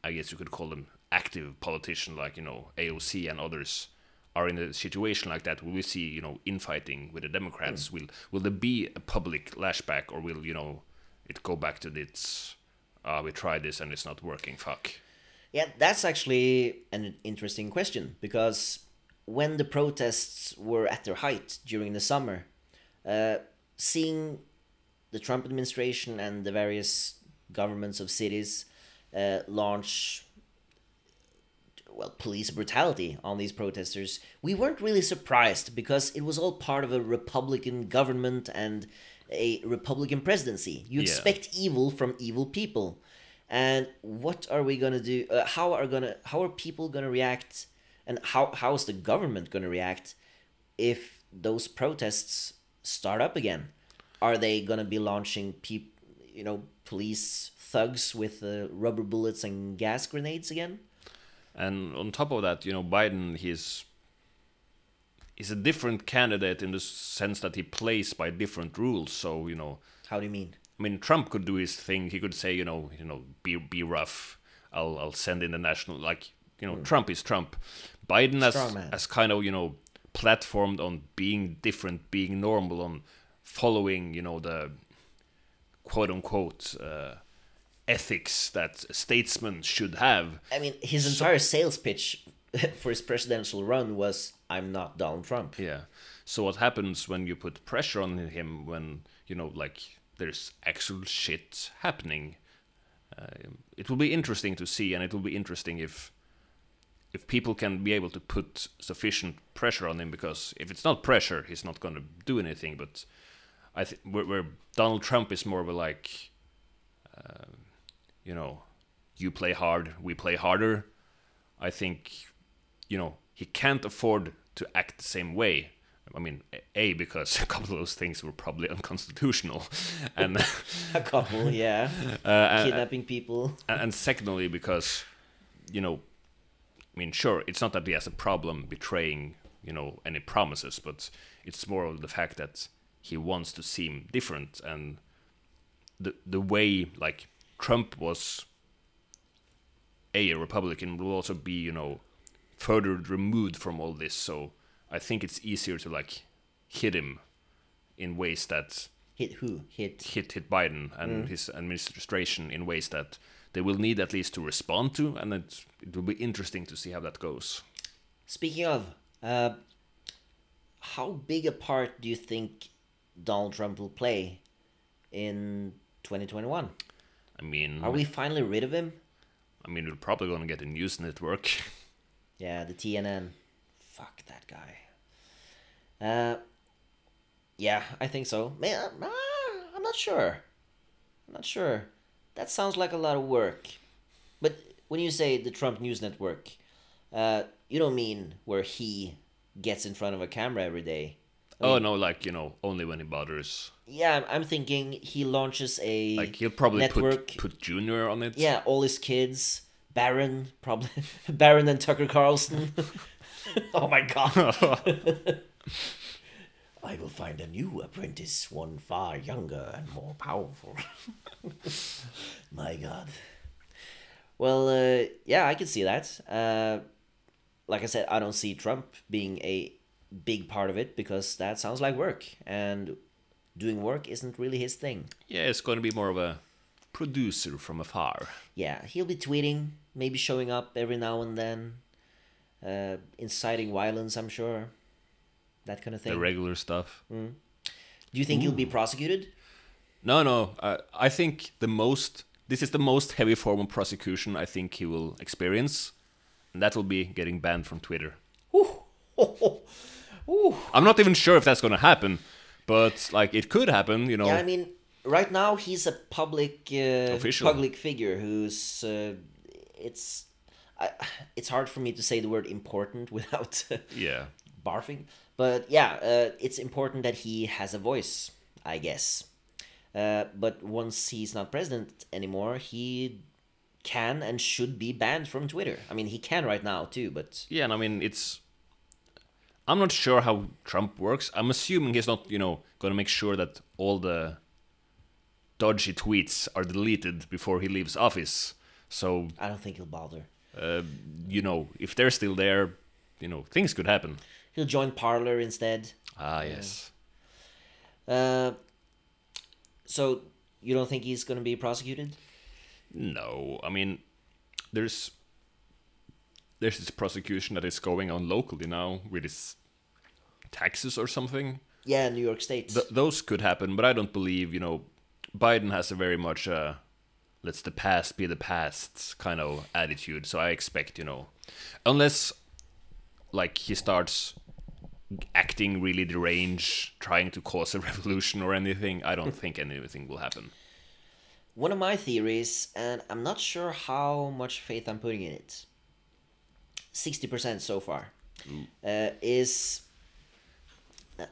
I guess you could call them active politician like, you know, AOC and others are in a situation like that? Will we see, you know, infighting with the Democrats? Will will there be a public lashback or will, you know, it go back to its, ah, we tried this and it's not working, fuck. Yeah, that's actually an interesting question because when the protests were at their height during the summer, uh, seeing the Trump administration and the various governments of cities uh, launch well police brutality on these protesters. We weren't really surprised because it was all part of a republican government and a republican presidency. You Yeah. expect evil from evil people. And what are we gonna do uh, how are gonna how are people gonna react? And how how is the government gonna react if those protests start up again? Are they gonna be launching peop you know police thugs with uh, rubber bullets and gas grenades again And on top of that, you know, Biden he's he's a different candidate in the sense that he plays by different rules. So you know, how do you mean I mean, Trump could do his thing. He could say, you know, you know, be be rough. I'll I'll send in the national like you know, Trump is Trump. Biden has has kind of you know platformed on being different, being normal, on following you know the quote unquote uh, ethics that statesmen should have. I mean, his entire sales pitch for his presidential run was "I'm not Donald Trump." Yeah. So what happens when you put pressure on him when you know like there's actual shit happening? Uh, it will be interesting to see, and it will be interesting if if people can be able to put sufficient pressure on him. Because if it's not pressure, he's not going to do anything. But I think where, where Donald Trump is more of a like, uh, you know, you play hard, we play harder. I think, you know, he can't afford to act the same way. I mean, a because a couple of those things were probably unconstitutional, and A couple, yeah, uh, and, kidnapping people. and secondly because, you know, I mean, sure, it's not that he has a problem betraying, you know, any promises, but it's more of the fact that he wants to seem different, and the the way like Trump was a, a Republican will also be, you know, further removed from all this. So I think it's easier to like hit him in ways that Hit who? Hit. hit hit Biden and his administration in ways that they will need at least to respond to, and it it will be interesting to see how that goes. Speaking of, uh, how big a part do you think Donald Trump will play in 2021? I mean, Are we finally rid of him? I mean, we're probably gonna get a news network. Yeah, the TNN. Fuck that guy. Uh, yeah, I think so. Man, uh, I'm not sure. I'm not sure. That sounds like a lot of work. But when you say the Trump News Network, uh, you don't mean where he gets in front of a camera every day. Oh no, like you know, only when he bothers. Yeah, I'm- thinking he launches a Like he'll probably network. put put Junior on it. Yeah, all his kids, Barron, probably Barron and Tucker Carlson. oh my god. I will find a new apprentice, one far younger and more powerful. my god. Well, uh, yeah, I can see that. Uh, like I said, I don't see Trump being a big part of it because that sounds like work, and doing work isn't really his thing. Yeah, it's going to be more of a producer from afar. Yeah, he'll be tweeting, maybe showing up every now and then, uh, inciting violence, I'm sure. That kind of thing. The regular stuff. Do you think he'll be prosecuted? No, no. Uh, I think the most. This is the most heavy form of prosecution I think he will experience, and that will be getting banned from Twitter. Ooh. I'm not even sure if that's going to happen, but like it could happen. You know. Yeah, I mean, right now he's a public uh, Official. public figure who's uh, it's I, it's hard for me to say the word important without yeah. barfing. But yeah, uh, it's important that he has a voice, I guess. Uh, but once he's not president anymore, he can and should be banned from Twitter. I mean, he can right now too, but Yeah, and I mean it's. I'm not sure how Trump works. I'm assuming he's not, you know, going to make sure that all the dodgy tweets are deleted before he leaves office. So, I don't think he'll bother. uh, you know, if they're still there, you know, things could happen. He'll join Parler instead. Ah, yes. Uh, so you don't think he's going to be prosecuted? No, I mean, there's there's this prosecution that is going on locally now with his taxes or something. Yeah, New York State. Th- those could happen, but I don't believe you know Biden has a very much uh, let's the past be the past kind of attitude. So I expect you know, unless like he starts acting really deranged, trying to cause a revolution or anything, I don't think anything will happen. One of my theories, and I'm not sure how much faith I'm putting in it, 60% so far, uh, is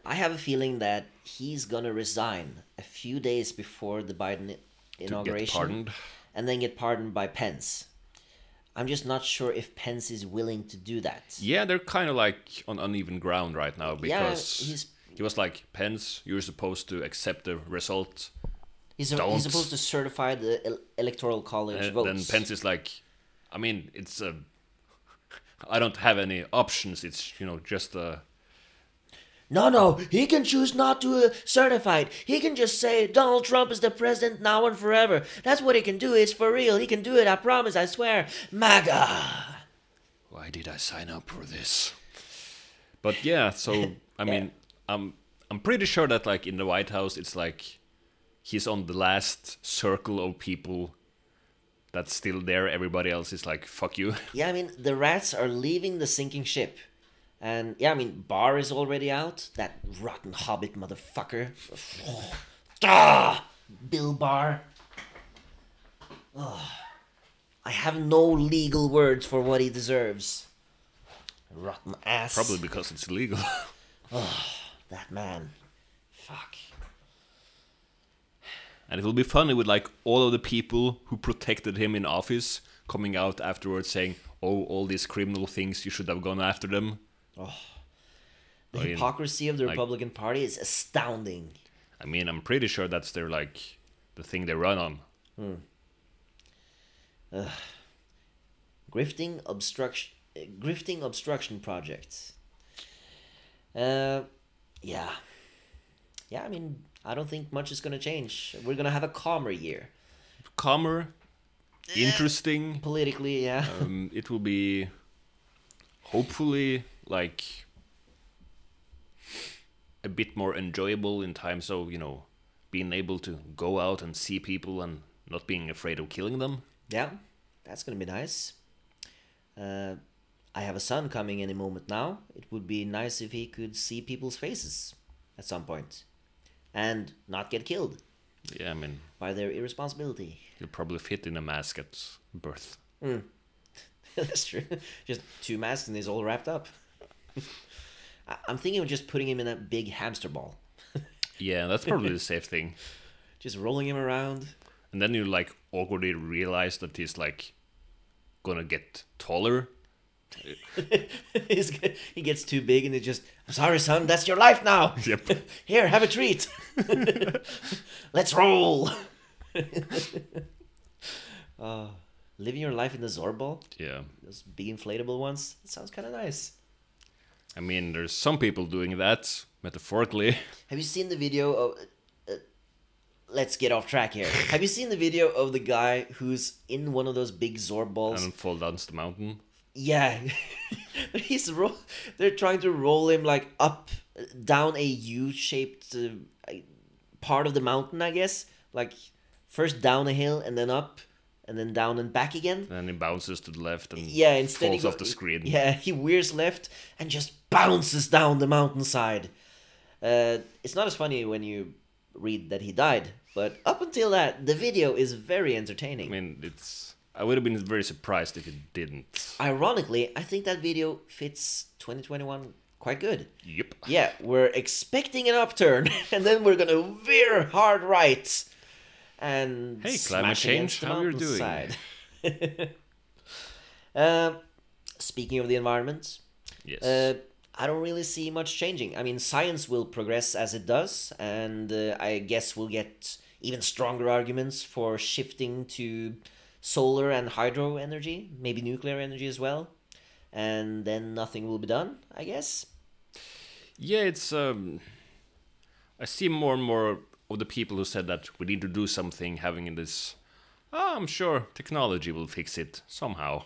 I have a feeling that he's gonna resign a few days before the Biden inauguration get and then get pardoned by Pence. I'm just not sure if Pence is willing to do that. Yeah, they're kind of like on uneven ground right now Yeah, because he's- he was like Pence, you're supposed to accept the result. He's, a, he's supposed to certify the electoral college And votes. then Pence is like, I mean, it's a. I don't have any options. It's you know just a. No, no, he can choose not to uh, certify it. He can just say Donald Trump is the president now and forever. That's what he can do. It's for real. He can do it. I promise. I swear. MAGA. Why did I sign up for this? But yeah, so I mean, I'm I'm pretty sure that like in the White House, it's like he's on the last circle of people that's still there. Everybody else is like, fuck you. Yeah, I mean, the rats are leaving the sinking ship. And yeah, I mean, Barr is already out. That rotten hobbit motherfucker. ah, Bill Barr. Ugh. I have no legal words for what he deserves. Rotten ass. Probably because it's illegal. oh, That man. Fuck. And it will be funny with like all of the people who protected him in office coming out afterwards saying, "Oh, all these criminal things, you should have gone after them." The I mean, hypocrisy of the like- Republican Party is astounding. I mean, I'm pretty sure that's their like the thing they run on. Grifting obstruction, uh, grifting obstruction projects. Uh, yeah, yeah. I mean, I don't think much is gonna change. We're gonna have a calmer year Calmer, interesting. politically. Yeah. um, it will be hopefully like a bit more enjoyable in times of you know being able to go out and see people and not being afraid of killing them. Yeah, that's gonna be nice. Uh, I have a son coming any moment now. It would be nice if he could see people's faces at some point, and not get killed Yeah, I mean by their irresponsibility. he'll probably fit in a mask at birth. Mm. that's true. Just two masks and he's all wrapped up. I'm thinking of just putting him in a big hamster ball, Yeah, that's probably the safe thing. just rolling him around. And then you like awkwardly realize that he's like gonna get taller. He gets too big and he just, I'm sorry, son, that's your life now. Yep. Here, have a treat. Let's roll. uh, living your life in the Zorball, Yeah. those big inflatable ones, it sounds kind of nice. I mean, there's some people doing that metaphorically. Have you seen the video of? Uh, let's get off track here. Have you seen the video of the guy who's in one of those big Zorb balls? and fall down the mountain. Yeah, he's ro- they're trying to roll him like up, down a U-shaped uh, part of the mountain, I guess. Like first down a hill and then up, and then down and back again. And he bounces to the left and Yeah, instead falls he go- off the screen. Yeah, he wears left and just bounces down the mountainside. Uh, it's not as funny when you read that he died, but up until that, the video is very entertaining. I mean, it's. I would have been very surprised if it didn't. Ironically, I think that video fits 2021 quite good. Yep. Yeah, we're expecting an upturn, and then we're gonna veer hard right. And Hey, climate change, how you're doing? Um speaking of the environment, Yes. uh, I don't really see much changing. I mean, science will progress as it does, and uh, I guess we'll get even stronger arguments for shifting to solar and hydro energy, maybe nuclear energy as well. And then nothing will be done, I guess. yeah, it's. Um, I see more and more of the people who said that we need to do something having this. Oh, I'm sure technology will fix it somehow.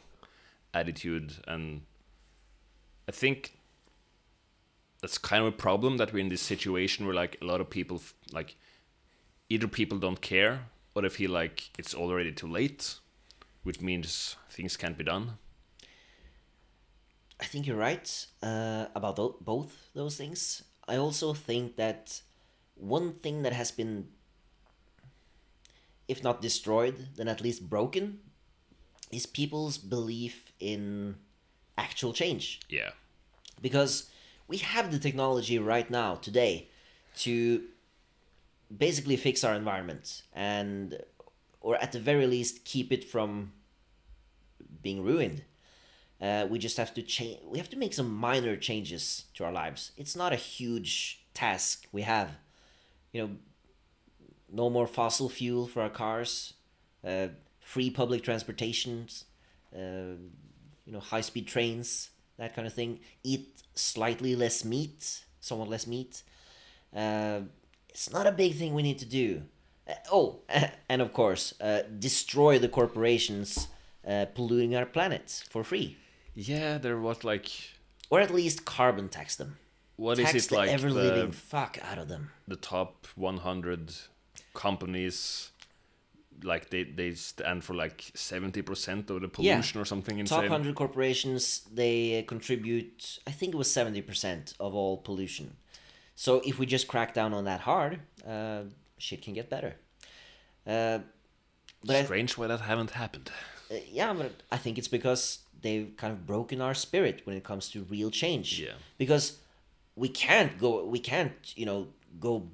Attitude and. I think that's kind of a problem that we're in this situation where like a lot of people like either people don't care or they feel like it's already too late, which means things can't be done. I think you're right uh, about tho- both those things. I also think that one thing that has been, if not destroyed, then at least broken, is people's belief in actual change. Yeah. Because we have the technology right now, today, to basically fix our environment and, or at the very least, keep it from being ruined. Uh, we just have to change. We have to make some minor changes to our lives. It's not a huge task we have. You know, no more fossil fuel for our cars, uh, free public transportation, uh, you know, high speed trains, that kind of thing. Eat slightly less meat, somewhat less meat. Uh, it's not a big thing we need to do. Uh, oh, and of course, uh, destroy the corporations uh, polluting our planet for free. Yeah, there was like Or at least carbon tax them. what is tax it the like ever living fuck out of them. the top 100 companies like they they stand for like 70% of the pollution or something insane. Top 100 corporations, they contribute, I think it was 70% of all pollution. So if we just crack down on that hard, uh, shit can get better. Uh, but I, Strange why that haven't happened. uh, yeah, but I think it's because they've kind of broken our spirit when it comes to real change. Yeah. Because we can't go, we can't, you know, go,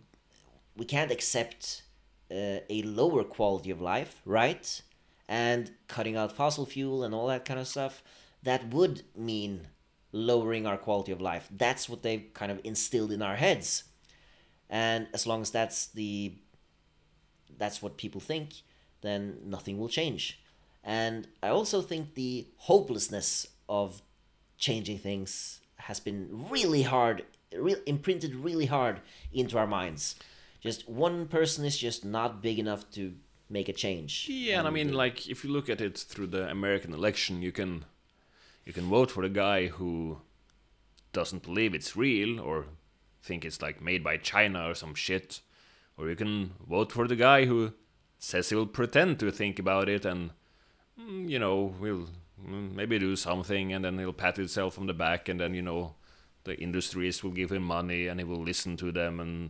we can't accept uh, a lower quality of life, right? And cutting out fossil fuel and all that kind of stuff, that would mean lowering our quality of life. That's what they've kind of instilled in our heads. And as long as that's the that's what people think, then nothing will change. And I also think the hopelessness of changing things has been really hard re- imprinted really hard into our minds. Just one person is just not big enough to make a change. Yeah, and I mean, like if you look at it through the American election, you can you can vote for the guy who doesn't believe it's real or think it's like made by China or some shit, or you can vote for the guy who says he'll pretend to think about it and mm, you know will mm, maybe do something and then he'll pat himself on the back and then you know the industries will give him money and he will listen to them and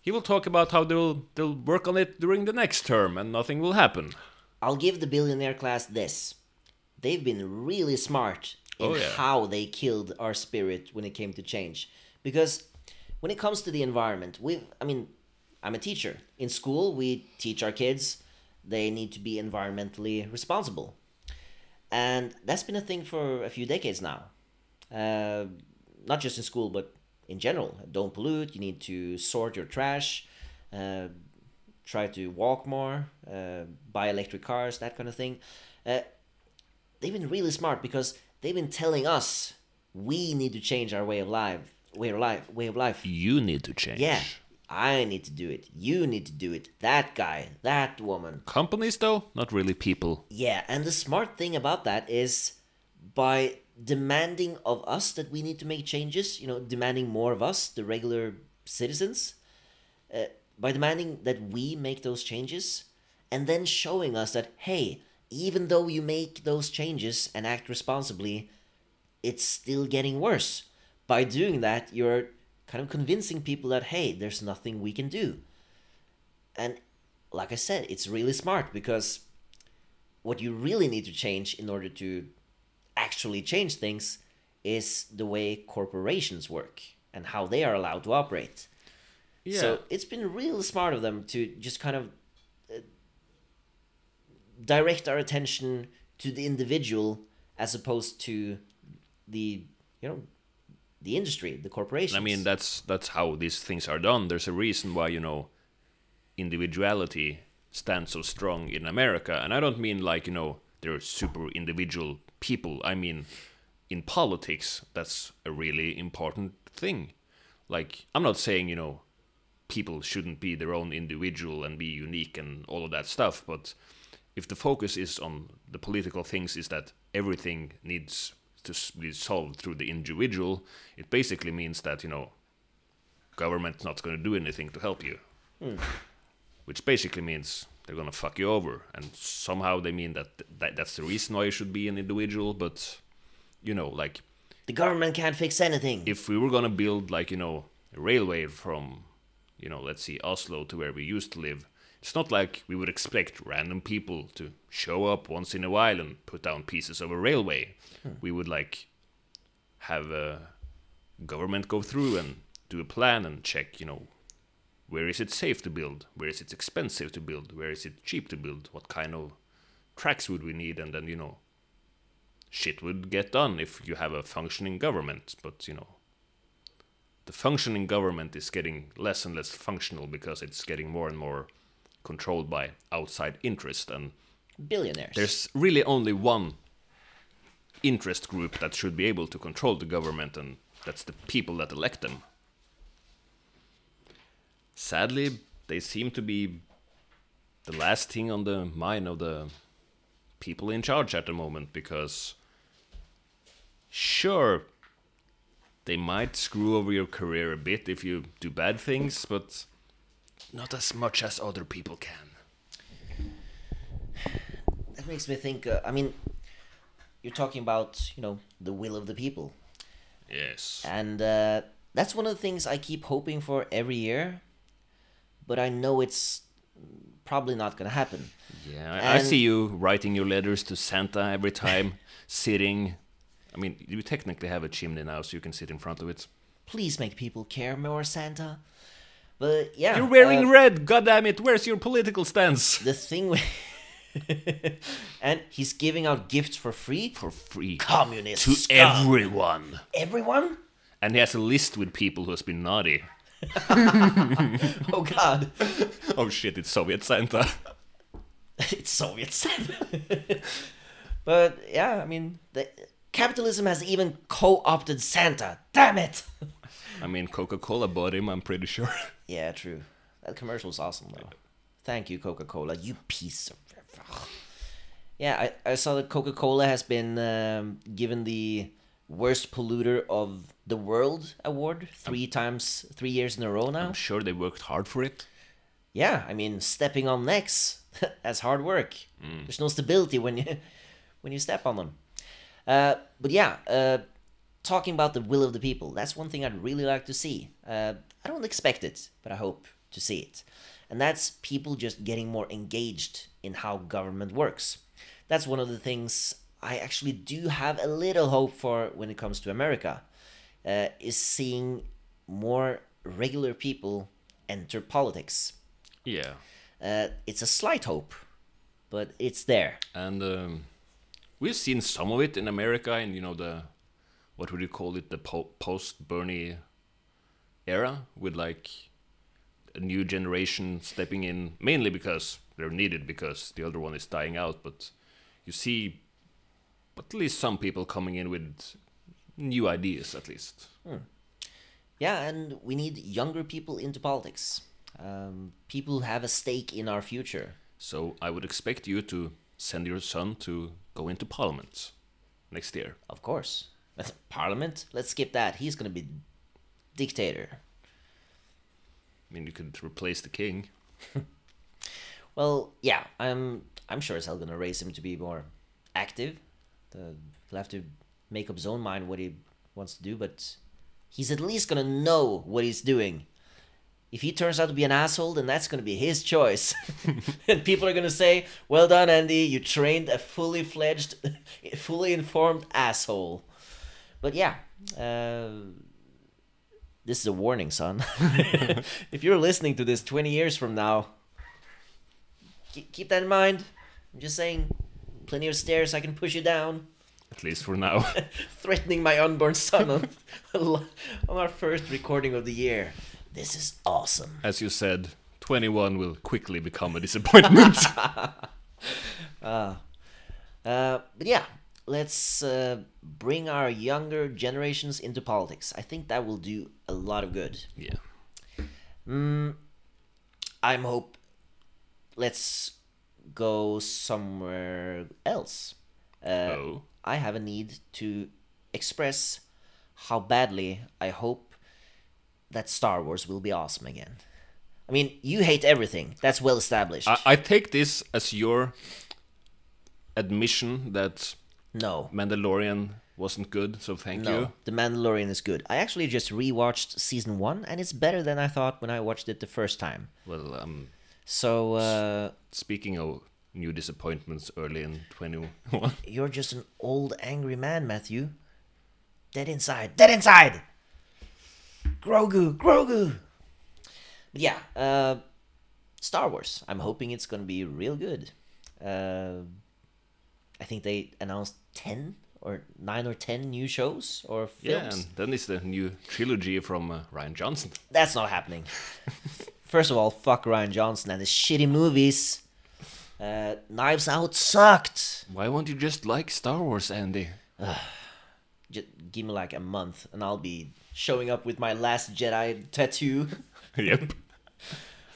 he will talk about how they'll they'll work on it during the next term and nothing will happen. I'll give the billionaire class this. They've been really smart in Oh, yeah. how they killed our spirit when it came to change. Because when it comes to the environment, we I mean, I'm a teacher. In school, we teach our kids they need to be environmentally responsible. And that's been a thing for a few decades now. Uh, not just in school, but in general. Don't pollute, you need to sort your trash. Uh, try to walk more, uh, buy electric cars, that kind of thing. Uh, they've been really smart because they've been telling us we need to change our way of life, way of life, way of life. You need to change. Yeah, I need to do it. You need to do it. That guy, that woman. Companies, though, not really people. Yeah, and the smart thing about that is by demanding of us that we need to make changes, you know, demanding more of us, the regular citizens, uh, by demanding that we make those changes, and then showing us that, hey, even though you make those changes and act responsibly, it's still getting worse. By doing that, you're kind of convincing people that, hey, there's nothing we can do. And like I said, it's really smart because what you really need to change in order to actually change things is the way corporations work and how they are allowed to operate. Yeah. So it's been real smart of them to just kind of uh, direct our attention to the individual as opposed to the you know the industry, the corporations. I mean, that's that's how these things are done. There's a reason why you know individuality stands so strong in America, and I don't mean like you know they're super individual people. I mean, in politics, that's a really important thing. Like, I'm not saying you know people shouldn't be their own individual and be unique and all of that stuff, but if the focus is on the political things, is that everything needs to be solved through the individual, it basically means that you know government's not going to do anything to help you, hmm. which basically means they're going to fuck you over, and somehow they mean that, that that's the reason why you should be an individual, but you know, like the government can't fix anything. if we were gonna build like you know a railway from you know let's see Oslo to where we used to live, it's not like we would expect random people to show up once in a while and put down pieces of a railway. Hmm. We would like have a government go through and do a plan and check you know where is it safe to build, where is it expensive to build, where is it cheap to build, what kind of tracks would we need, and then you know shit would get done if you have a functioning government. But you know, the functioning government is getting less and less functional because it's getting more and more controlled by outside interest, and Billionaires. there's really only one interest group that should be able to control the government, and that's the people that elect them. Sadly, they seem to be the last thing on the mind of the people in charge at the moment because sure they might screw over your career a bit if you do bad things but not as much as other people can that makes me think. Uh, I mean, you're talking about you know the will of the people, yes and uh, that's one of the things I keep hoping for every year, but I know it's probably not gonna happen. yeah I, I see you writing your letters to santa every time sitting i mean you technically have a chimney now so you can sit in front of it Please make people care more, Santa. But yeah, you're wearing uh, red god damn it. Where's your political stance? The thing with and he's giving out gifts for free? For free. Communist to scum. everyone. Everyone? And he has a list with people who has been naughty. Oh god. Oh shit it's soviet santa it's soviet Santa. but yeah i mean the capitalism has even co-opted santa. Damn it! I mean, Coca Cola bought him, I'm pretty sure. Yeah, true. That commercial's awesome though. Thank you, Coca Cola. You piece of. Yeah, I, I saw that Coca Cola has been um, given the worst polluter of the world award three times, three years in a row now. I'm sure they worked hard for it. Yeah, I mean, stepping on necks that's hard work. There's no stability when you when you step on them. Uh, but yeah, uh, talking about the will of the people, that's one thing I'd really like to see. Uh, I don't expect it, but I hope to see it. And that's people just getting more engaged in how government works. That's one of the things I actually do have a little hope for when it comes to America, uh, is seeing more regular people enter politics. Yeah. Uh, it's a slight hope, but it's there. And um, we've seen some of it in America in, you know, the, what would you call it, the po- post Bernie era, with like a new generation stepping in, mainly because they're needed because the other one is dying out. But you see at least some people coming in with new ideas, at least. Yeah, and we need younger people into politics. Um, people have a stake in our future. So I would expect you to send your son to go into parliament next year. Of course. Parliament? Let's skip that. He's gonna be dictator. I mean, you could replace the king. Well, yeah, I'm I'm sure as hell gonna raise him to be more active. The, he'll have to make up his own mind what he wants to do, but he's at least gonna know what he's doing. If he turns out to be an asshole, then that's gonna be his choice. and people are gonna say, Well done, Andy, you trained a fully fledged, fully informed asshole. But yeah, uh, this is a warning, son. if you're listening to this 20 years from now, keep, that in mind. I'm just saying, plenty of stairs I can push you down. At least for now. Threatening my unborn son on, on our first recording of the year. This is awesome. As you said, 21 will quickly become a disappointment. Uh, but yeah, let's uh, bring our younger generations into politics. I think that will do a lot of good. yeah. I'm hope. Let's go somewhere else. Uh, oh. I have a need to express how badly I hope that Star Wars will be awesome again. I mean, you hate everything. That's well established. I, I take this as your admission that no. Mandalorian wasn't good, so thank No, you. The Mandalorian is good. I actually just rewatched season one, and it's better than I thought when I watched it the first time. Well, um, So uh, speaking of new disappointments early in 21, you're just an old angry man, Matthew. Dead inside. Dead inside. Grogu. Grogu. But yeah, uh, Star Wars. I'm hoping it's gonna be real good. Uh, I think they announced ten or nine or ten new shows or films. yeah, and then it's the new trilogy from uh, Rian Johnson. That's not happening. First of all, fuck Rian Johnson and his shitty movies. Uh, Knives Out sucked. Why won't you just like Star Wars, Andy? Just give me like a month, and I'll be showing up with my Last Jedi tattoo. yep.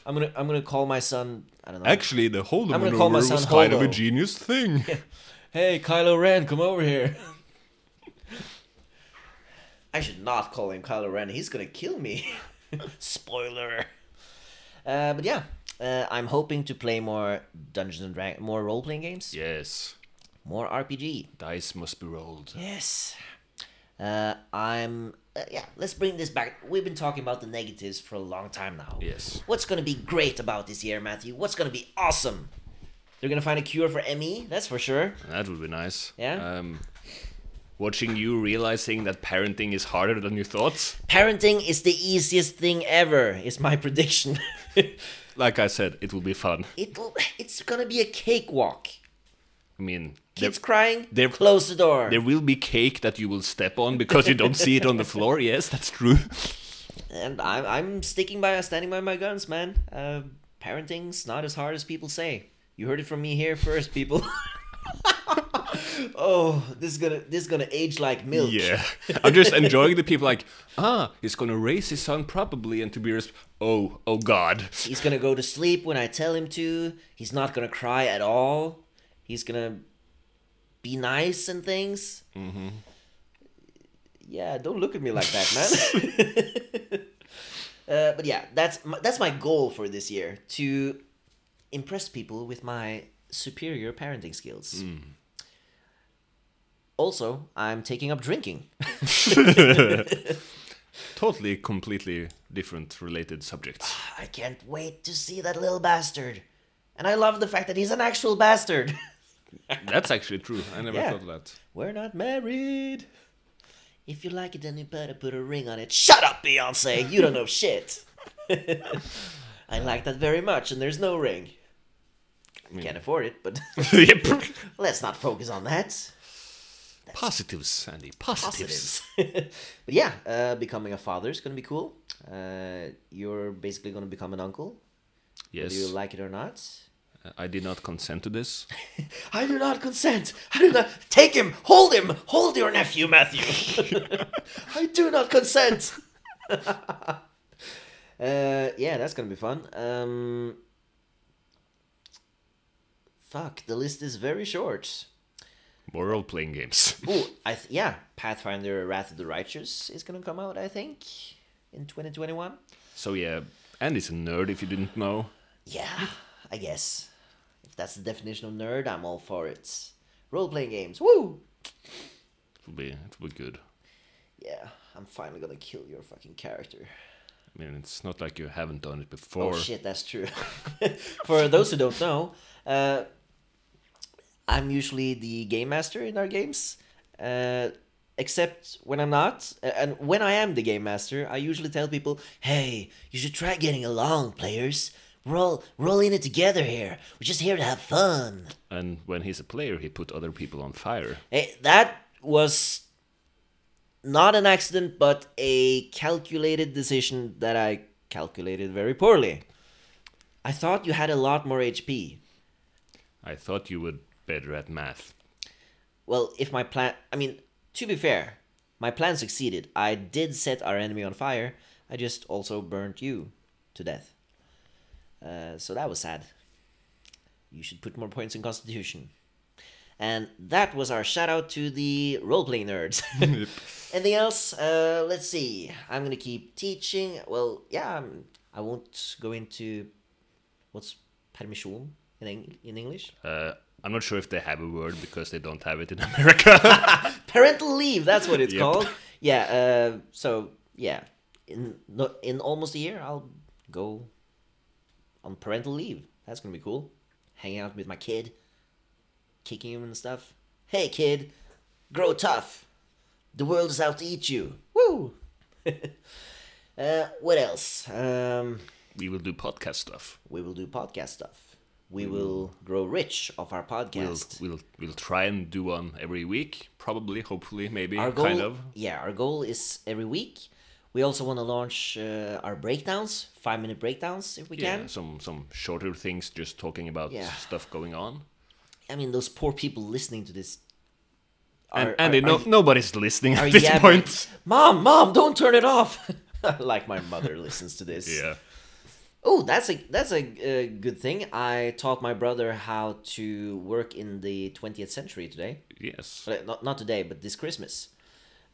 I'm gonna I'm gonna call my son. I don't know. Actually, the whole I'm gonna call my maneuver was kind of a genius thing. Hey, Kylo Ren, come over here. I should not call him Kylo Ren. He's gonna kill me. Spoiler. Uh, but yeah, uh, I'm hoping to play more Dungeons and Dragons, more role playing games, yes. more RPG. Dice must be rolled. Yes. Uh, I'm. Uh, yeah, let's bring this back. We've been talking about the negatives for a long time now. Yes. What's gonna be great about this year, Matthew? What's gonna be awesome? They're gonna find a cure for ME, that's for sure. That would be nice. Yeah? Um, watching you realizing that parenting is harder than you thought. Parenting is the easiest thing ever, is my prediction. Like I said, it will be fun. It'll, it's gonna be a cakewalk. I mean, there, Kids crying, there- close the door. there will be cake that you will step on because you don't see it on the floor. Yes, that's true. And I'm, I'm sticking by, standing by my guns, man. Uh, parenting's not as hard as people say. You heard it from me here first, people. oh, this is gonna this is gonna age like milk. Yeah, I'm just enjoying the people like, ah, he's gonna raise his son probably, and Tobias, oh, oh God, He's gonna go to sleep when I tell him to. He's not gonna cry at all. He's gonna be nice and things. Mm-hmm. Yeah, don't look at me like that, man. uh, but yeah, that's my, that's my goal for this year to impress people with my superior parenting skills. Hmm. Also, I'm taking up drinking. totally, completely different related subjects. Ah, I can't wait to see that little bastard. And I love the fact that he's an actual bastard. That's actually true. I never Yeah. thought of that. We're not married. If you like it, then you better put a ring on it. Shut up, Beyonce. You don't know shit. I like that very much, and there's no ring. mean- Can't afford it, but yep. let's not focus on that. Positives, Sandy. Positives. Positives. but yeah, uh, becoming a father is gonna be cool. Uh, you're basically gonna become an uncle, Yes. whether you like it or not. I did not consent to this. I do not consent. I do not take him. Hold him. Hold your nephew, Matthew. I do not consent. Uh, yeah, that's gonna be fun. Um, fuck, the list is very short. More role playing games. Oh, I th- yeah, Pathfinder: Wrath of the Righteous is gonna come out. I think in twenty twenty one. So yeah, Andy's a nerd if you didn't know. Yeah, I guess. If that's the definition of nerd, I'm all for it. Role playing games, woo! It will be it will be good. Yeah, I'm finally gonna kill your fucking character. I mean, it's not like you haven't done it before. Oh shit, that's true. For those who don't know, uh, I'm usually the game master in our games. Uh, except when I'm not, and when I am the game master, I usually tell people, "Hey, you should try getting along, players. We're all we're all in it together here. We're just here to have fun." And when he's a player, he put other people on fire. Hey, that was not an accident, but a calculated decision that I calculated very poorly. I thought you had a lot more HP. I thought you were better at math. Well, if my plan. I mean, to be fair, my plan succeeded. I did set our enemy on fire. I just also burnt you to death. Uh, so that was sad. You should put more points in Constitution. And that was our shout out to the roleplay nerds. Anything else? Uh, let's see. I'm gonna keep teaching. Well, yeah, I'm, I won't go into what's permission in Eng- in English. Uh, I'm not sure if they have a word because they don't have it in America. parental leave that's what it's Yep. called yeah uh, so yeah in in almost a year i'll go on parental leave that's gonna be cool hanging out with my kid kicking him and stuff hey kid grow tough the world is out to eat you woo uh, what else um, we will do podcast stuff. we will do podcast stuff we will grow rich off our We'll podcast we'll we'll try and do one every week, probably, hopefully, maybe, our goal, kind of. Yeah, our goal is every week. We also want to launch uh, our breakdowns, five minute breakdowns if we Yeah, can. some some shorter things, just talking about Yeah. stuff going on. I mean, those poor people listening to this. And Andy, are- no, are- nobody's listening are at this point. Mom, mom, don't turn it off. like my mother listens to this. Yeah. Oh, that's a that's a uh, good thing. I taught my brother how to work in the 20th century today. Yes. Uh, Not not today, but this Christmas.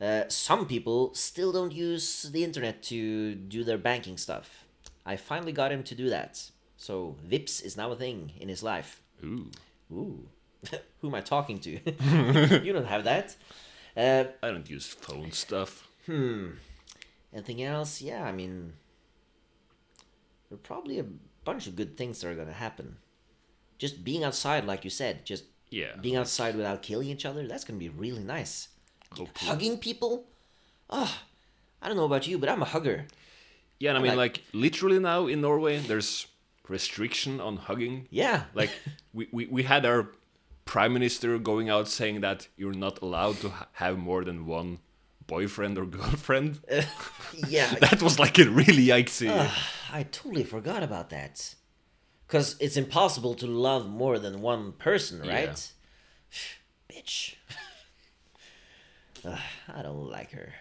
Uh, some people still don't use the internet to do their banking stuff. I finally got him to do that. So Vipps is now a thing in his life. Ooh. Ooh, who am I talking to? you don't have that. Uh, I don't use phone stuff. Hmm. Anything else? Yeah, I mean, there are probably a bunch of good things that are gonna happen. Just being outside, like you said, just Yeah. being outside without killing each other, that's gonna be really nice. Hopefully. Hugging people? Oh, I don't know about you, but I'm a hugger. Yeah, and I mean, like- like, literally now in Norway, there's restriction on hugging. Yeah. Like, we, we, we had our prime minister going out saying that you're not allowed to ha- have more than one boyfriend or girlfriend. Uh, yeah. that was like a really yikesy. Ah, I totally forgot about that. Because it's impossible to love more than one person, right? bitch. Ugh, ah, I don't like her.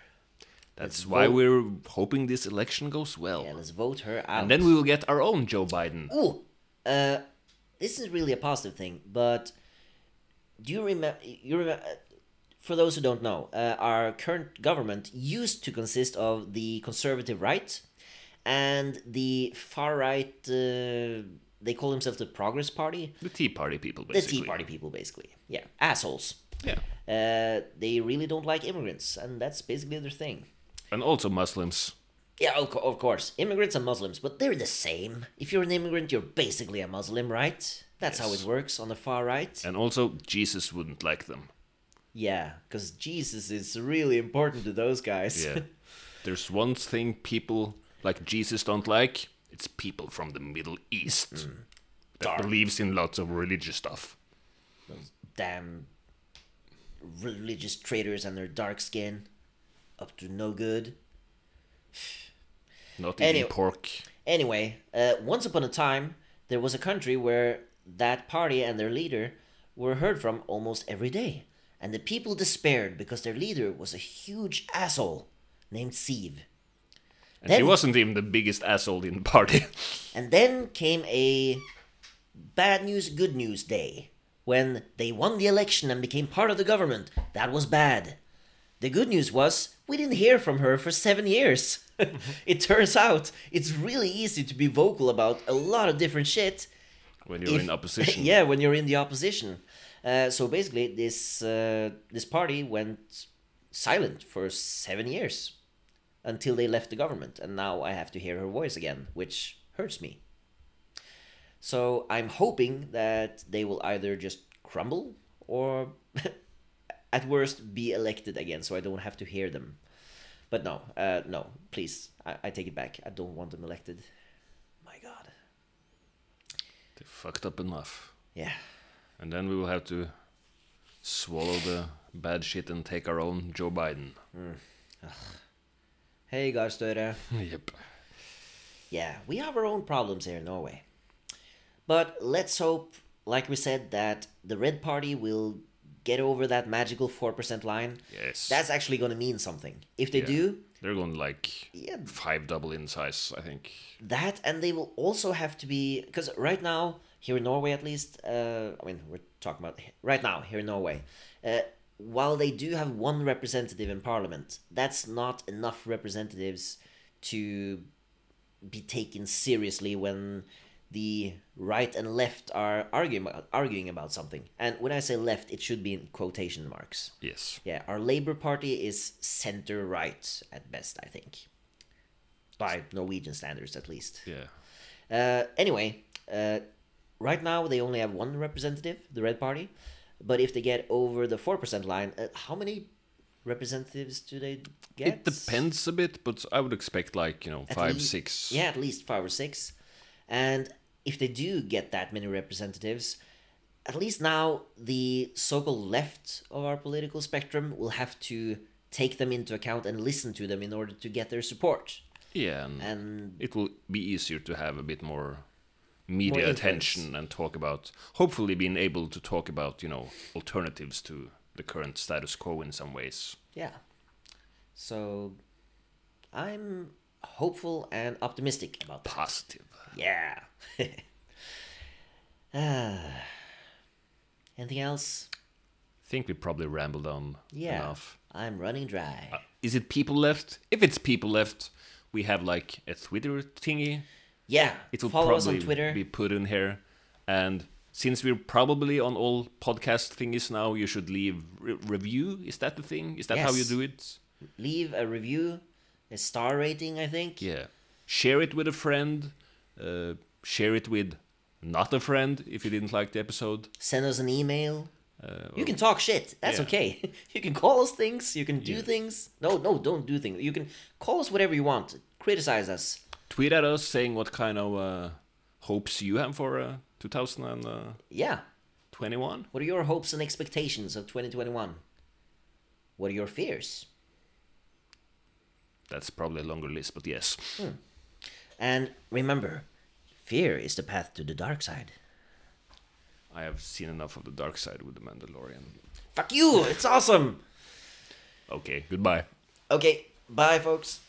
That's Let's why vote. we're hoping this election goes well. Yeah, let's vote her out. and then we will get our own Joe Biden. Ooh, uh, this is really a positive thing, but do you remember? You remember? For those who don't know, uh, our current government used to consist of the conservative right and the far right. Uh, they call themselves the Progress Party, The Tea Party people, basically. the. Tea Party people, basically. Yeah, assholes. Yeah. Uh, they really don't like immigrants, and that's basically their thing. And also Muslims. Yeah, of, course, immigrants and Muslims, but they're the same. If you're an immigrant, you're basically a Muslim, right? That's how it works on the far right. And also Jesus wouldn't like them. Yeah, because Jesus is really important to those guys. Yeah. There's one thing people like Jesus don't like. It's people from the Middle East that Mm. Dark. believes in lots of religious stuff. Damn religious traitors and their dark skin. Up to no good. Not eating Anyway. pork. Anyway, uh, once upon a time, there was a country where that party and their leader were heard from almost every day. And the people despaired because their leader was a huge asshole named Siv. And he wasn't even the biggest asshole in the party. And then came a bad news, good news day when they won the election and became part of the government. That was bad. The good news was we didn't hear from her for seven years. it turns out it's really easy to be vocal about a lot of different shit. when you're if- in opposition. yeah, when you're in the opposition. Uh, so basically, this uh, this party went silent for seven years until they left the government, and now I have to hear her voice again, which hurts me. So I'm hoping that they will either just crumble or, at worst, be elected again, so I don't have to hear them. But no, uh, no, please, I, I take it back. I don't want them elected. My God. They fucked up enough. Yeah. And then we will have to swallow the bad shit and take our own Joe Biden. Hey, Gahr Støre. yep. Yeah, we have our own problems here in Norway. But let's hope, like we said, that the Red Party will get over that magical 4% line. Yes. That's actually going to mean something. If they Yeah. do, They're going to like Yeah. five double in size, I think. that and they will also have to be. Because right now, here in Norway at least, uh, I mean, we're talking about right now, here in Norway, uh, while they do have one representative in parliament, that's not enough representatives to be taken seriously when the right and left are arguing about, arguing about something. And when I say left, it should be in quotation marks. Yes. Yeah, our Labour Party is center right at best, I think. By Norwegian standards, at least. Yeah. Uh, anyway, uh, right now they only have one representative, the Red Party. But if they get over the 4% line, uh, how many representatives do they get? It depends a bit, but I would expect like, you know, At five, six. Yeah, at least five or six. And if they do get that many representatives, at least now the so called left of our political spectrum will have to take them into account and listen to them in order to get their support. Yeah, and, And it will be easier to have a bit more media influence. attention and talk about, hopefully being able to talk about, you know, alternatives to the current status quo in some ways. yeah. So I'm hopeful and optimistic about that. Positive. Yeah. Ah. Anything else? I think we probably rambled on Yeah. enough. I'm running dry. Is it people left? If it's people left, we have like a Twitter thingy. yeah. It will follow us probably on Twitter. be put in here. And since we're probably on all podcast thingies now, you should leave re- review. Is that the thing? Is that how you do it? Leave a review, a star rating, I think. Yeah. Share it with a friend. Uh, share it with not a friend if you didn't like the episode. Send us an email. Uh, You can talk shit. That's Yeah. okay. you can call us things. You can do Yeah. things. No, no, don't do things. You can call us whatever you want. Criticize us. tweet at us saying what kind of uh, hopes you have for uh, 2021. Yeah. 21. What are your hopes and expectations of 2021? What are your fears? That's probably a longer list, but yes. And remember, fear is the path to the dark side. I have seen enough of the dark side with the Mandalorian. Fuck you! It's awesome. Okay, goodbye. Okay, bye, folks.